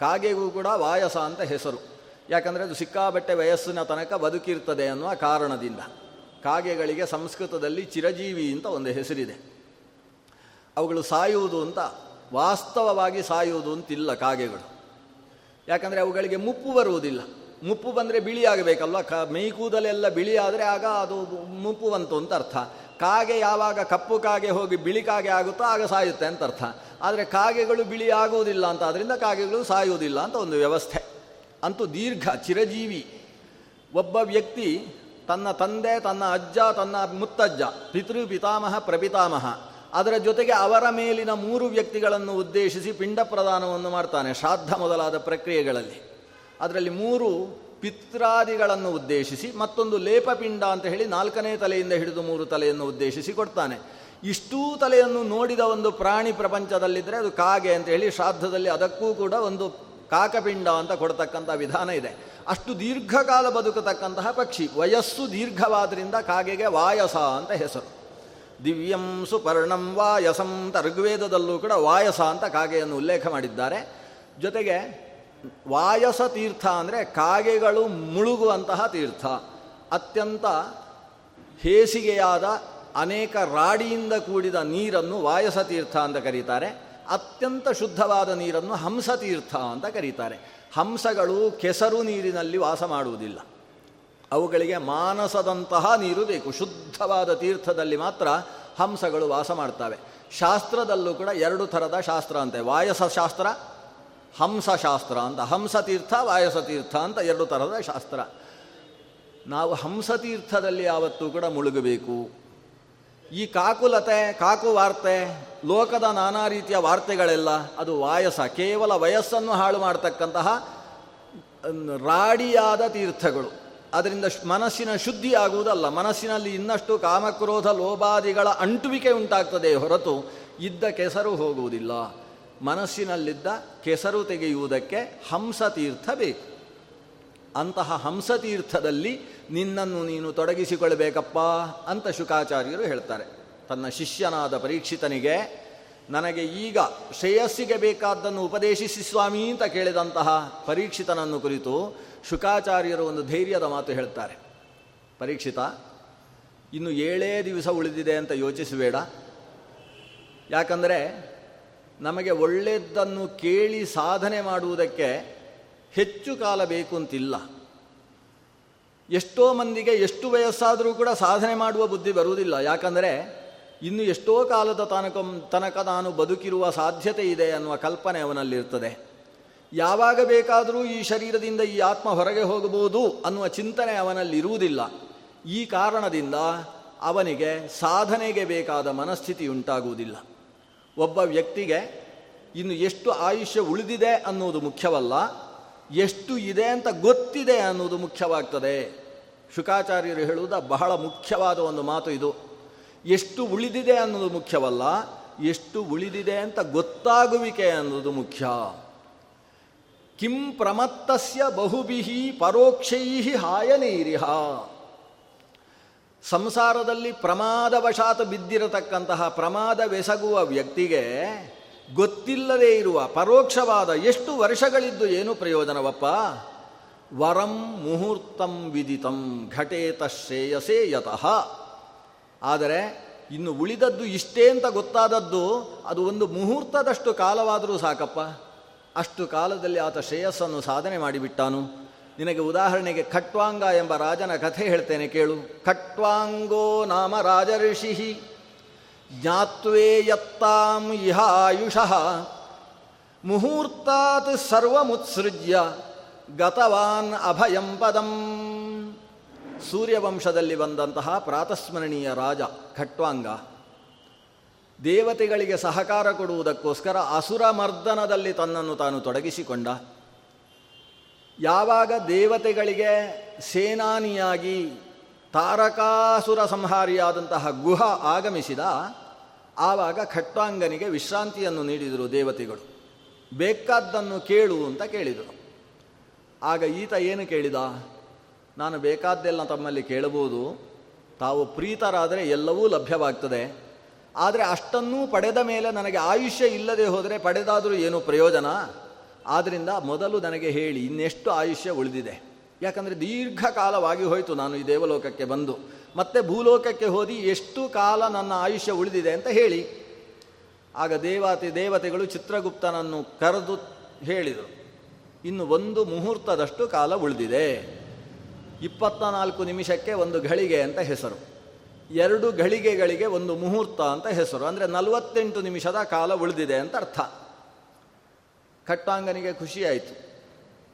ಕಾಗೆಗೂ ಕೂಡ ವಾಯಸ ಅಂತ ಹೆಸರು. ಯಾಕಂದರೆ ಅದು ಸಿಕ್ಕಾಬಟ್ಟೆ ವಯಸ್ಸಿನ ತನಕ ಬದುಕಿರ್ತದೆ ಅನ್ನುವ ಕಾರಣದಿಂದ. ಕಾಗೆಗಳಿಗೆ ಸಂಸ್ಕೃತದಲ್ಲಿ ಚಿರಜೀವಿ ಅಂತ ಒಂದು ಹೆಸರಿದೆ. ಅವುಗಳು ಸಾಯುವುದು ಅಂತ ವಾಸ್ತವವಾಗಿ ಸಾಯುವುದು ಅಂತಿಲ್ಲ ಕಾಗೆಗಳು. ಯಾಕಂದರೆ ಅವುಗಳಿಗೆ ಮುಪ್ಪು ಬರುವುದಿಲ್ಲ. ಮುಪ್ಪು ಬಂದರೆ ಬಿಳಿಯಾಗಬೇಕಲ್ವ ಕ ಮೈಕೂದಲೆಲ್ಲ ಕೂದಲೆಲ್ಲ ಬಿಳಿಯಾದರೆ ಆಗ ಅದು ಮುಪ್ಪು ಬಂತು ಅಂತ ಅರ್ಥ. ಕಾಗೆ ಯಾವಾಗ ಕಪ್ಪು ಕಾಗೆ ಹೋಗಿ ಬಿಳಿ ಕಾಗೆ ಆಗುತ್ತೋ ಆಗ ಸಾಯುತ್ತೆ ಅಂತ ಅರ್ಥ. ಆದರೆ ಕಾಗೆಗಳು ಬಿಳಿ ಆಗುವುದಿಲ್ಲ ಅಂತ ಅದರಿಂದ ಕಾಗೆಗಳು ಸಾಯುವುದಿಲ್ಲ ಅಂತ ಒಂದು ವ್ಯವಸ್ಥೆ. ಅಂತೂ ದೀರ್ಘ, ಚಿರಜೀವಿ. ಒಬ್ಬ ವ್ಯಕ್ತಿ ತನ್ನ ತಂದೆ, ತನ್ನ ಅಜ್ಜ, ತನ್ನ ಮುತ್ತಜ್ಜ, ಪಿತೃ, ಪಿತಾಮಹ, ಪ್ರಪಿತಾಮಹ, ಅದರ ಜೊತೆಗೆ ಅವರ ಮೇಲಿನ ಮೂರು ವ್ಯಕ್ತಿಗಳನ್ನು ಉದ್ದೇಶಿಸಿ ಪಿಂಡ ಪ್ರದಾನವನ್ನು ಮಾಡ್ತಾನೆ ಶ್ರಾದ್ದ ಮೊದಲಾದ ಪ್ರಕ್ರಿಯೆಗಳಲ್ಲಿ. ಅದರಲ್ಲಿ ಮೂರು ಪಿತ್ರಾದಿಗಳನ್ನು ಉದ್ದೇಶಿಸಿ ಮತ್ತೊಂದು ಲೇಪಪಿಂಡ ಅಂತ ಹೇಳಿ ನಾಲ್ಕನೇ ತಲೆಯಿಂದ ಹಿಡಿದು ಮೂರು ತಲೆಯನ್ನು ಉದ್ದೇಶಿಸಿ ಕೊಡ್ತಾನೆ. ಇಷ್ಟೂ ತಲೆಯನ್ನು ನೋಡಿದ ಒಂದು ಪ್ರಾಣಿ ಪ್ರಪಂಚದಲ್ಲಿದ್ದರೆ ಅದು ಕಾಗೆ ಅಂತ ಹೇಳಿ ಶ್ರಾದ್ದದಲ್ಲಿ ಅದಕ್ಕೂ ಕೂಡ ಒಂದು ಕಾಕಪಿಂಡ ಅಂತ ಕೊಡ್ತಕ್ಕಂಥ ವಿಧಾನ ಇದೆ. ಅಷ್ಟು ದೀರ್ಘಕಾಲ ಬದುಕತಕ್ಕಂತಹ ಪಕ್ಷಿ. ವಯಸ್ಸು ದೀರ್ಘವಾದ್ರಿಂದ ಕಾಗೆಗೆ ವಾಯಸ ಅಂತ ಹೆಸರು. ದಿವ್ಯಂ ಸುಪರ್ಣಂ ವಾಯಸಂ ಅಂತ ಋಗ್ವೇದದಲ್ಲೂ ಕೂಡ ವಾಯಸ ಅಂತ ಕಾಗೆಯನ್ನು ಉಲ್ಲೇಖ ಮಾಡಿದ್ದಾರೆ. ಜೊತೆಗೆ ವಾಯಸ ತೀರ್ಥ ಅಂದರೆ ಕಾಗೆಗಳು ಮುಳುಗುವಂತಹ ತೀರ್ಥ. ಅತ್ಯಂತ ಹೇಸಿಗೆಯಾದ ಅನೇಕ ರಾಡಿಯಿಂದ ಕೂಡಿದ ನೀರನ್ನು ವಾಯಸ ತೀರ್ಥ ಅಂತ ಕರೀತಾರೆ. ಅತ್ಯಂತ ಶುದ್ಧವಾದ ನೀರನ್ನು ಹಂಸತೀರ್ಥ ಅಂತ ಕರೀತಾರೆ. ಹಂಸಗಳು ಕೆಸರು ನೀರಿನಲ್ಲಿ ವಾಸ ಮಾಡುವುದಿಲ್ಲ. ಅವುಗಳಿಗೆ ಮಾನಸದಂತಹ ನೀರು ಬೇಕು. ಶುದ್ಧವಾದ ತೀರ್ಥದಲ್ಲಿ ಮಾತ್ರ ಹಂಸಗಳು ವಾಸ ಮಾಡ್ತವೆ. ಶಾಸ್ತ್ರದಲ್ಲೂ ಕೂಡ ಎರಡು ಥರದ ಶಾಸ್ತ್ರ ಅಂತೆ. ವಾಯಸ ಶಾಸ್ತ್ರ ಹಂಸಶಾಸ್ತ್ರ ಅಂತ. ಹಂಸತೀರ್ಥ, ವಾಯಸತೀರ್ಥ ಅಂತ ಎರಡು ಥರದ ಶಾಸ್ತ್ರ. ನಾವು ಹಂಸತೀರ್ಥದಲ್ಲಿ ಯಾವತ್ತೂ ಕೂಡ ಮುಳುಗಬೇಕು. ಈ ಕಾಕುಲತೆ, ಕಾಕು ವಾರ್ತೆ, ಲೋಕದ ನಾನಾ ರೀತಿಯ ವಾರ್ತೆಗಳೆಲ್ಲ ಅದು ವಾಯಸ, ಕೇವಲ ವಯಸ್ಸನ್ನು ಹಾಳು ಮಾಡ್ತಕ್ಕಂತಹ ರಾಡಿಯಾದ ತೀರ್ಥಗಳು. ಅದರಿಂದ ಮನಸ್ಸಿನ ಶುದ್ಧಿ ಆಗುವುದಲ್ಲ. ಮನಸ್ಸಿನಲ್ಲಿ ಇನ್ನಷ್ಟು ಕಾಮಕ್ರೋಧ, ಲೋಭಾದಿಗಳ ಅಂಟುವಿಕೆ ಉಂಟಾಗ್ತದೆ ಹೊರತು ಇದ್ದ ಕೆಸರು ಹೋಗುವುದಿಲ್ಲ. ಮನಸ್ಸಿನಲ್ಲಿದ್ದ ಕೆಸರು ತೆಗೆಯುವುದಕ್ಕೆ ಹಂಸತೀರ್ಥ ಬೇಕು. ಅಂತಹ ಹಂಸತೀರ್ಥದಲ್ಲಿ ನಿನ್ನನ್ನು ನೀನು ತೊಡಗಿಸಿಕೊಳ್ಬೇಕಪ್ಪ ಅಂತ ಶುಕಾಚಾರ್ಯರು ಹೇಳ್ತಾರೆ. ತನ್ನ ಶಿಷ್ಯನಾದ ಪರೀಕ್ಷಿತನಿಗೆ, ನನಗೆ ಈಗ ಶ್ರೇಯಸ್ಸಿಗೆ ಬೇಕಾದ್ದನ್ನು ಉಪದೇಶಿಸಿ ಸ್ವಾಮಿ ಅಂತ ಕೇಳಿದಂತಹ ಪರೀಕ್ಷಿತನನ್ನು ಕುರಿತು ಶುಕಾಚಾರ್ಯರು ಒಂದು ಧೈರ್ಯದ ಮಾತು ಹೇಳ್ತಾರೆ. ಪರೀಕ್ಷಿತ, ಇನ್ನು ಏಳೇ ದಿವಸ ಉಳಿದಿದೆ ಅಂತ ಯೋಚಿಸಬೇಡ. ಯಾಕಂದರೆ ನಮಗೆ ಒಳ್ಳೆಯದನ್ನು ಕೇಳಿ ಸಾಧನೆ ಮಾಡುವುದಕ್ಕೆ ಹೆಚ್ಚು ಕಾಲ ಬೇಕು ಅಂತಿಲ್ಲ ಎಷ್ಟೋ ಮಂದಿಗೆ ಎಷ್ಟು ವಯಸ್ಸಾದರೂ ಕೂಡ ಸಾಧನೆ ಮಾಡುವ ಬುದ್ಧಿ ಬರುವುದಿಲ್ಲ. ಯಾಕಂದರೆ ಇನ್ನು ಎಷ್ಟೋ ಕಾಲದ ತನಕ ತನಕ ನಾನು ಬದುಕಿರುವ ಸಾಧ್ಯತೆ ಇದೆ ಅನ್ನುವ ಕಲ್ಪನೆ ಅವನಲ್ಲಿರ್ತದೆ. ಯಾವಾಗ ಬೇಕಾದರೂ ಈ ಶರೀರದಿಂದ ಈ ಆತ್ಮ ಹೊರಗೆ ಹೋಗಬಹುದು ಅನ್ನುವ ಚಿಂತನೆ ಅವನಲ್ಲಿರುವುದಿಲ್ಲ. ಈ ಕಾರಣದಿಂದ ಅವನಿಗೆ ಸಾಧನೆಗೆ ಬೇಕಾದ ಮನಸ್ಥಿತಿ ಉಂಟಾಗುವುದಿಲ್ಲ. ಒಬ್ಬ ವ್ಯಕ್ತಿಗೆ ಇನ್ನು ಎಷ್ಟು ಆಯುಷ್ಯ ಉಳಿದಿದೆ ಅನ್ನುವುದು ಮುಖ್ಯವಲ್ಲ, ಎಷ್ಟು ಇದೆ ಅಂತ ಗೊತ್ತಿದೆ ಅನ್ನೋದು ಮುಖ್ಯವಾಗ್ತದೆ. ಶುಕಾಚಾರ್ಯರು ಹೇಳುವುದ ಬಹಳ ಮುಖ್ಯವಾದ ಒಂದು ಮಾತು ಇದು. ಎಷ್ಟು ಉಳಿದಿದೆ ಅನ್ನೋದು ಮುಖ್ಯವಲ್ಲ, ಎಷ್ಟು ಉಳಿದಿದೆ ಅಂತ ಗೊತ್ತಾಗುವಿಕೆ ಅನ್ನೋದು ಮುಖ್ಯ. ಕಿಂ ಪ್ರಮತ್ತಸ್ಯ ಬಹುಬಿಹಿ ಪರೋಕ್ಷೈ ಹಾಯನೀರಿಹ. ಸಂಸಾರದಲ್ಲಿ ಪ್ರಮಾದವಶಾತ್ ಬಿದ್ದಿರತಕ್ಕಂತಹ ಪ್ರಮಾದವೆಸಗುವ ವ್ಯಕ್ತಿಗೆ ಗೊತ್ತಿಲ್ಲದೇ ಇರುವ ಪರೋಕ್ಷವಾದ ಎಷ್ಟು ವರ್ಷಗಳಿದ್ದು ಏನು ಪ್ರಯೋಜನವಪ್ಪ? ವರಂ ಮುಹೂರ್ತಂ ವಿದಿತಂ ಘಟೇತ ಶ್ರೇಯಸೇ ಯತಃ. ಆದರೆ ಇನ್ನು ಉಳಿದದ್ದು ಇಷ್ಟೇ ಅಂತ ಗೊತ್ತಾದದ್ದು, ಅದು ಒಂದು ಮುಹೂರ್ತದಷ್ಟು ಕಾಲವಾದರೂ ಸಾಕಪ್ಪ. ಅಷ್ಟು ಕಾಲದಲ್ಲಿ ಆತ ಶ್ರೇಯಸ್ಸನ್ನು ಸಾಧನೆ ಮಾಡಿಬಿಟ್ಟಾನು. ನಿನಗೆ ಉದಾಹರಣೆಗೆ ಖಟ್ವಾಂಗ ಎಂಬ ರಾಜನ ಕಥೆ ಹೇಳ್ತೇನೆ ಕೇಳು. ಖಟ್ವಾಂಗೋ ನಾಮ ರಾಜಋಷಿ. ಜ್ಞಾತ್ವೇ ಯತ್ತಾಂ ಇಹ ಆಯುಷಃ ಮುಹೂರ್ತಾತ್ ಸರ್ವಮುತ್ಸೃಜ್ಯ. ಗತವಾನ್ ಅಭಯಂ ಪದಂ. ಸೂರ್ಯವಂಶದಲ್ಲಿ ಬಂದಂತಹ ಪ್ರಾತಸ್ಮರಣೀಯ ರಾಜ ಖಟ್ವಾಂಗ, ದೇವತೆಗಳಿಗೆ ಸಹಕಾರ ಕೊಡುವುದಕ್ಕೋಸ್ಕರ ಅಸುರ ಮರ್ದನದಲ್ಲಿ ತನ್ನನ್ನು ತಾನು ತೊಡಗಿಸಿಕೊಂಡ. ಯಾವಾಗ ದೇವತೆಗಳಿಗೆ ಸೇನಾನಿಯಾಗಿ ತಾರಕಾಸುರ ಸಂಹಾರಿಯಾದಂತಹ ಗುಹ ಆಗಮಿಸಿದ, ಆವಾಗ ಖಟ್ವಾಂಗನಿಗೆ ವಿಶ್ರಾಂತಿಯನ್ನು ನೀಡಿದರು ದೇವತೆಗಳು. ಬೇಕಾದ್ದನ್ನು ಕೇಳು ಅಂತ ಕೇಳಿದರು. ಆಗ ಈತ ಏನು ಕೇಳಿದ? ನಾನು ಬೇಕಾದ್ದೆಲ್ಲ ತಮ್ಮಲ್ಲಿ ಕೇಳಬಹುದು. ತಾವು ಪ್ರೀತರಾದರೆ ಎಲ್ಲವೂ ಲಭ್ಯವಾಗ್ತದೆ. ಆದರೆ ಅಷ್ಟನ್ನೂ ಪಡೆದ ಮೇಲೆ ನನಗೆ ಆಯುಷ್ಯ ಇಲ್ಲದೆ ಹೋದರೆ ಪಡೆದಾದರೂ ಏನು ಪ್ರಯೋಜನ? ಆದ್ದರಿಂದ ಮೊದಲು ನನಗೆ ಹೇಳಿ, ಇನ್ನೆಷ್ಟು ಆಯುಷ್ಯ ಉಳಿದಿದೆ. ಯಾಕಂದರೆ ದೀರ್ಘಕಾಲವಾಗಿ ಹೋಯಿತು ನಾನು ಈ ದೇವಲೋಕಕ್ಕೆ ಬಂದು. ಮತ್ತೆ ಭೂಲೋಕಕ್ಕೆ ಹೋದಿ ಎಷ್ಟು ಕಾಲ ನನ್ನ ಆಯುಷ್ಯ ಉಳಿದಿದೆ ಅಂತ ಹೇಳಿ. ಆಗ ದೇವಾತಿ ದೇವತೆಗಳು ಚಿತ್ರಗುಪ್ತನನ್ನು ಕರೆದು ಹೇಳಿದರು. ಇನ್ನು ಒಂದು ಮುಹೂರ್ತದಷ್ಟು ಕಾಲ ಉಳಿದಿದೆ. ಇಪ್ಪತ್ತ ನಾಲ್ಕು ನಿಮಿಷಕ್ಕೆ ಒಂದು ಘಳಿಗೆ ಅಂತ ಹೆಸರು. ಎರಡು ಘಳಿಗೆಗಳಿಗೆ ಒಂದು ಮುಹೂರ್ತ ಅಂತ ಹೆಸರು. ಅಂದರೆ ನಲವತ್ತೆಂಟು ನಿಮಿಷದ ಕಾಲ ಉಳಿದಿದೆ ಅಂತ ಅರ್ಥ. ಕಟ್ಟಾಂಗನಿಗೆ ಖುಷಿಯಾಯಿತು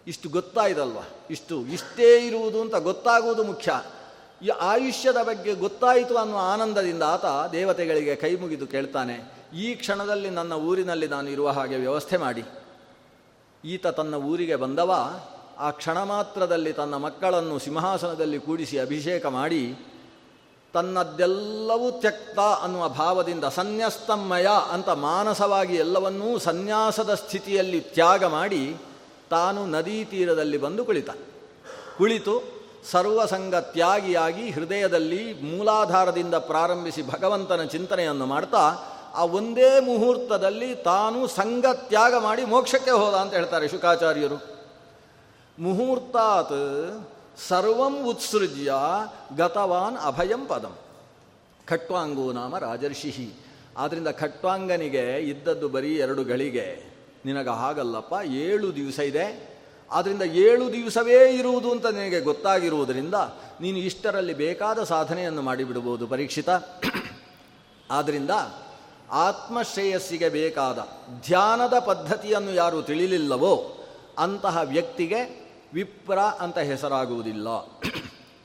ಇಷ್ಟು ಗೊತ್ತಾಯ್ತಲ್ವ? ಇಷ್ಟು, ಇಷ್ಟೇ ಇರುವುದು ಅಂತ ಗೊತ್ತಾಗುವುದು ಮುಖ್ಯ. ಈ ಆಯುಷ್ಯದ ಬಗ್ಗೆ ಗೊತ್ತಾಯಿತು ಅನ್ನುವ ಆನಂದದಿಂದ ಆತ ದೇವತೆಗಳಿಗೆ ಕೈ ಮುಗಿದು ಕೇಳ್ತಾನೆ, ಈ ಕ್ಷಣದಲ್ಲಿ ನನ್ನ ಊರಿನಲ್ಲಿ ನಾನು ಇರುವ ಹಾಗೆ ವ್ಯವಸ್ಥೆ ಮಾಡಿ. ಈತ ತನ್ನ ಊರಿಗೆ ಬಂದವ. ಆ ಕ್ಷಣ ಮಾತ್ರದಲ್ಲಿ ತನ್ನ ಮಕ್ಕಳನ್ನು ಸಿಂಹಾಸನದಲ್ಲಿ ಕೂಡಿಸಿ ಅಭಿಷೇಕ ಮಾಡಿ, ತನ್ನದ್ದೆಲ್ಲವೂ ತ್ಯಕ್ತ ಅನ್ನುವ ಭಾವದಿಂದ ಸನ್ಯಸ್ತಮ್ಮಯ ಅಂತ ಮಾನಸವಾಗಿ ಎಲ್ಲವನ್ನೂ ಸನ್ಯಾಸದ ಸ್ಥಿತಿಯಲ್ಲಿ ತ್ಯಾಗ ಮಾಡಿ ತಾನು ನದೀ ತೀರದಲ್ಲಿ ಬಂದು ಕುಳಿತ. ಕುಳಿತು ಸರ್ವಸಂಗ ತ್ಯಾಗಿಯಾಗಿ ಹೃದಯದಲ್ಲಿ ಮೂಲಾಧಾರದಿಂದ ಪ್ರಾರಂಭಿಸಿ ಭಗವಂತನ ಚಿಂತನೆಯನ್ನು ಮಾಡ್ತಾ ಆ ಒಂದೇ ಮುಹೂರ್ತದಲ್ಲಿ ತಾನು ಸಂಘ ತ್ಯಾಗ ಮಾಡಿ ಮೋಕ್ಷಕ್ಕೆ ಹೋದ ಅಂತ ಹೇಳ್ತಾರೆ ಶುಕಾಚಾರ್ಯರು. ಮುಹೂರ್ತಾತ್ ಸರ್ವಂ ಉತ್ಸೃಜ್ಯ ಗತವಾನ್ ಅಭಯಂ ಪದಂ. ಖಟ್ವಾಂಗೋ ನಾಮ ರಾಜರ್ಷಿಹಿ. ಆದ್ದರಿಂದ ಖಟ್ವಾಂಗನಿಗೆ ಇದ್ದದ್ದು ಬರೀ ಎರಡು ಗಳಿಗೆ. ನಿನಗೆ ಹಾಗಲ್ಲಪ್ಪ, ಏಳು ದಿವಸ ಇದೆ. ಆದ್ದರಿಂದ ಏಳು ದಿವಸವೇ ಇರುವುದು ಅಂತ ನಿನಗೆ ಗೊತ್ತಾಗಿರುವುದರಿಂದ ನೀನು ಇಷ್ಟರಲ್ಲಿ ಬೇಕಾದ ಸಾಧನೆಯನ್ನು ಮಾಡಿಬಿಡ್ಬೋದು ಪರೀಕ್ಷಿತ. ಆದ್ದರಿಂದ ಆತ್ಮಶ್ರೇಯಸ್ಸಿಗೆ ಬೇಕಾದ ಧ್ಯಾನದ ಪದ್ಧತಿಯನ್ನು ಯಾರು ತಿಳಿಲಿಲ್ಲವೋ ಅಂತಹ ವ್ಯಕ್ತಿಗೆ ವಿಪ್ರ ಅಂತ ಹೆಸರಾಗುವುದಿಲ್ಲ.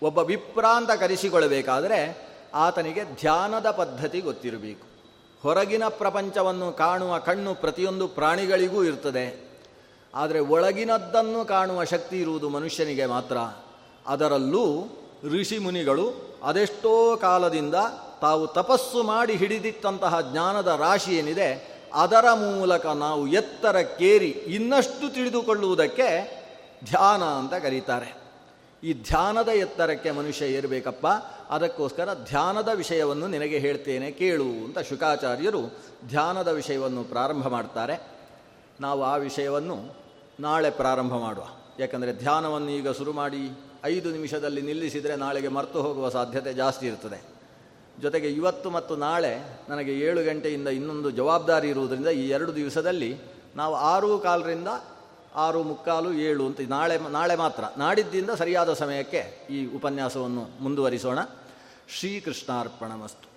ಒಬ್ಬ ವಿಪ್ರ ಅಂತ ಕರೆಸಿಕೊಳ್ಳಬೇಕಾದರೆ ಆತನಿಗೆ ಧ್ಯಾನದ ಪದ್ಧತಿ ಗೊತ್ತಿರಬೇಕು. ಹೊರಗಿನ ಪ್ರಪಂಚವನ್ನು ಕಾಣುವ ಕಣ್ಣು ಪ್ರತಿಯೊಂದು ಪ್ರಾಣಿಗಳಿಗೂ ಇರ್ತದೆ. ಆದರೆ ಒಳಗಿನದ್ದನ್ನು ಕಾಣುವ ಶಕ್ತಿ ಇರುವುದು ಮನುಷ್ಯನಿಗೆ ಮಾತ್ರ. ಅದರಲ್ಲೂ ಋಷಿ ಮುನಿಗಳು ಅದೆಷ್ಟೋ ಕಾಲದಿಂದ ತಾವು ತಪಸ್ಸು ಮಾಡಿ ಹಿಡಿದಿಟ್ಟಂತಹ ಜ್ಞಾನದ ರಾಶಿ ಏನಿದೆ, ಅದರ ಮೂಲಕ ನಾವು ಎತ್ತರಕ್ಕೇರಿ ಇನ್ನಷ್ಟು ತಿಳಿದುಕೊಳ್ಳುವುದಕ್ಕೆ ಧ್ಯಾನ ಅಂತ ಕರೀತಾರೆ. ಈ ಧ್ಯಾನದ ಎತ್ತರಕ್ಕೆ ಮನುಷ್ಯ ಏರಬೇಕಪ್ಪ, ಅದಕ್ಕೋಸ್ಕರ ಧ್ಯಾನದ ವಿಷಯವನ್ನು ನಿನಗೆ ಹೇಳ್ತೇನೆ ಕೇಳು ಅಂತ ಶುಕಾಚಾರ್ಯರು ಧ್ಯಾನದ ವಿಷಯವನ್ನು ಪ್ರಾರಂಭ ಮಾಡ್ತಾರೆ. ನಾವು ಆ ವಿಷಯವನ್ನು ನಾಳೆ ಪ್ರಾರಂಭ ಮಾಡುವ. ಯಾಕಂದರೆ ಧ್ಯಾನವನ್ನು ಈಗ ಶುರು ಮಾಡಿ ಐದು ನಿಮಿಷದಲ್ಲಿ ನಿಲ್ಲಿಸಿದರೆ ನಾಳೆಗೆ ಮರೆತು ಹೋಗುವ ಸಾಧ್ಯತೆ ಜಾಸ್ತಿ ಇರ್ತದೆ. ಜೊತೆಗೆ ಇವತ್ತು ಮತ್ತು ನಾಳೆ ನನಗೆ ಏಳು ಗಂಟೆಯಿಂದ ಇನ್ನೊಂದು ಜವಾಬ್ದಾರಿ ಇರುವುದರಿಂದ ಈ ಎರಡು ದಿವಸದಲ್ಲಿ ನಾವು ಆರು ಕಾಲರಿಂದ ಆರು ಮುಕ್ಕಾಲು ಏಳು ಅಂತ ನಾಳೆ ನಾಳೆ ಮಾತ್ರ. ನಾಡಿದ್ದಿಂದ ಸರಿಯಾದ ಸಮಯಕ್ಕೆ ಈ ಉಪನ್ಯಾಸವನ್ನು ಮುಂದುವರಿಸೋಣ. ಶ್ರೀಕೃಷ್ಣಾರ್ಪಣಮಸ್ತು.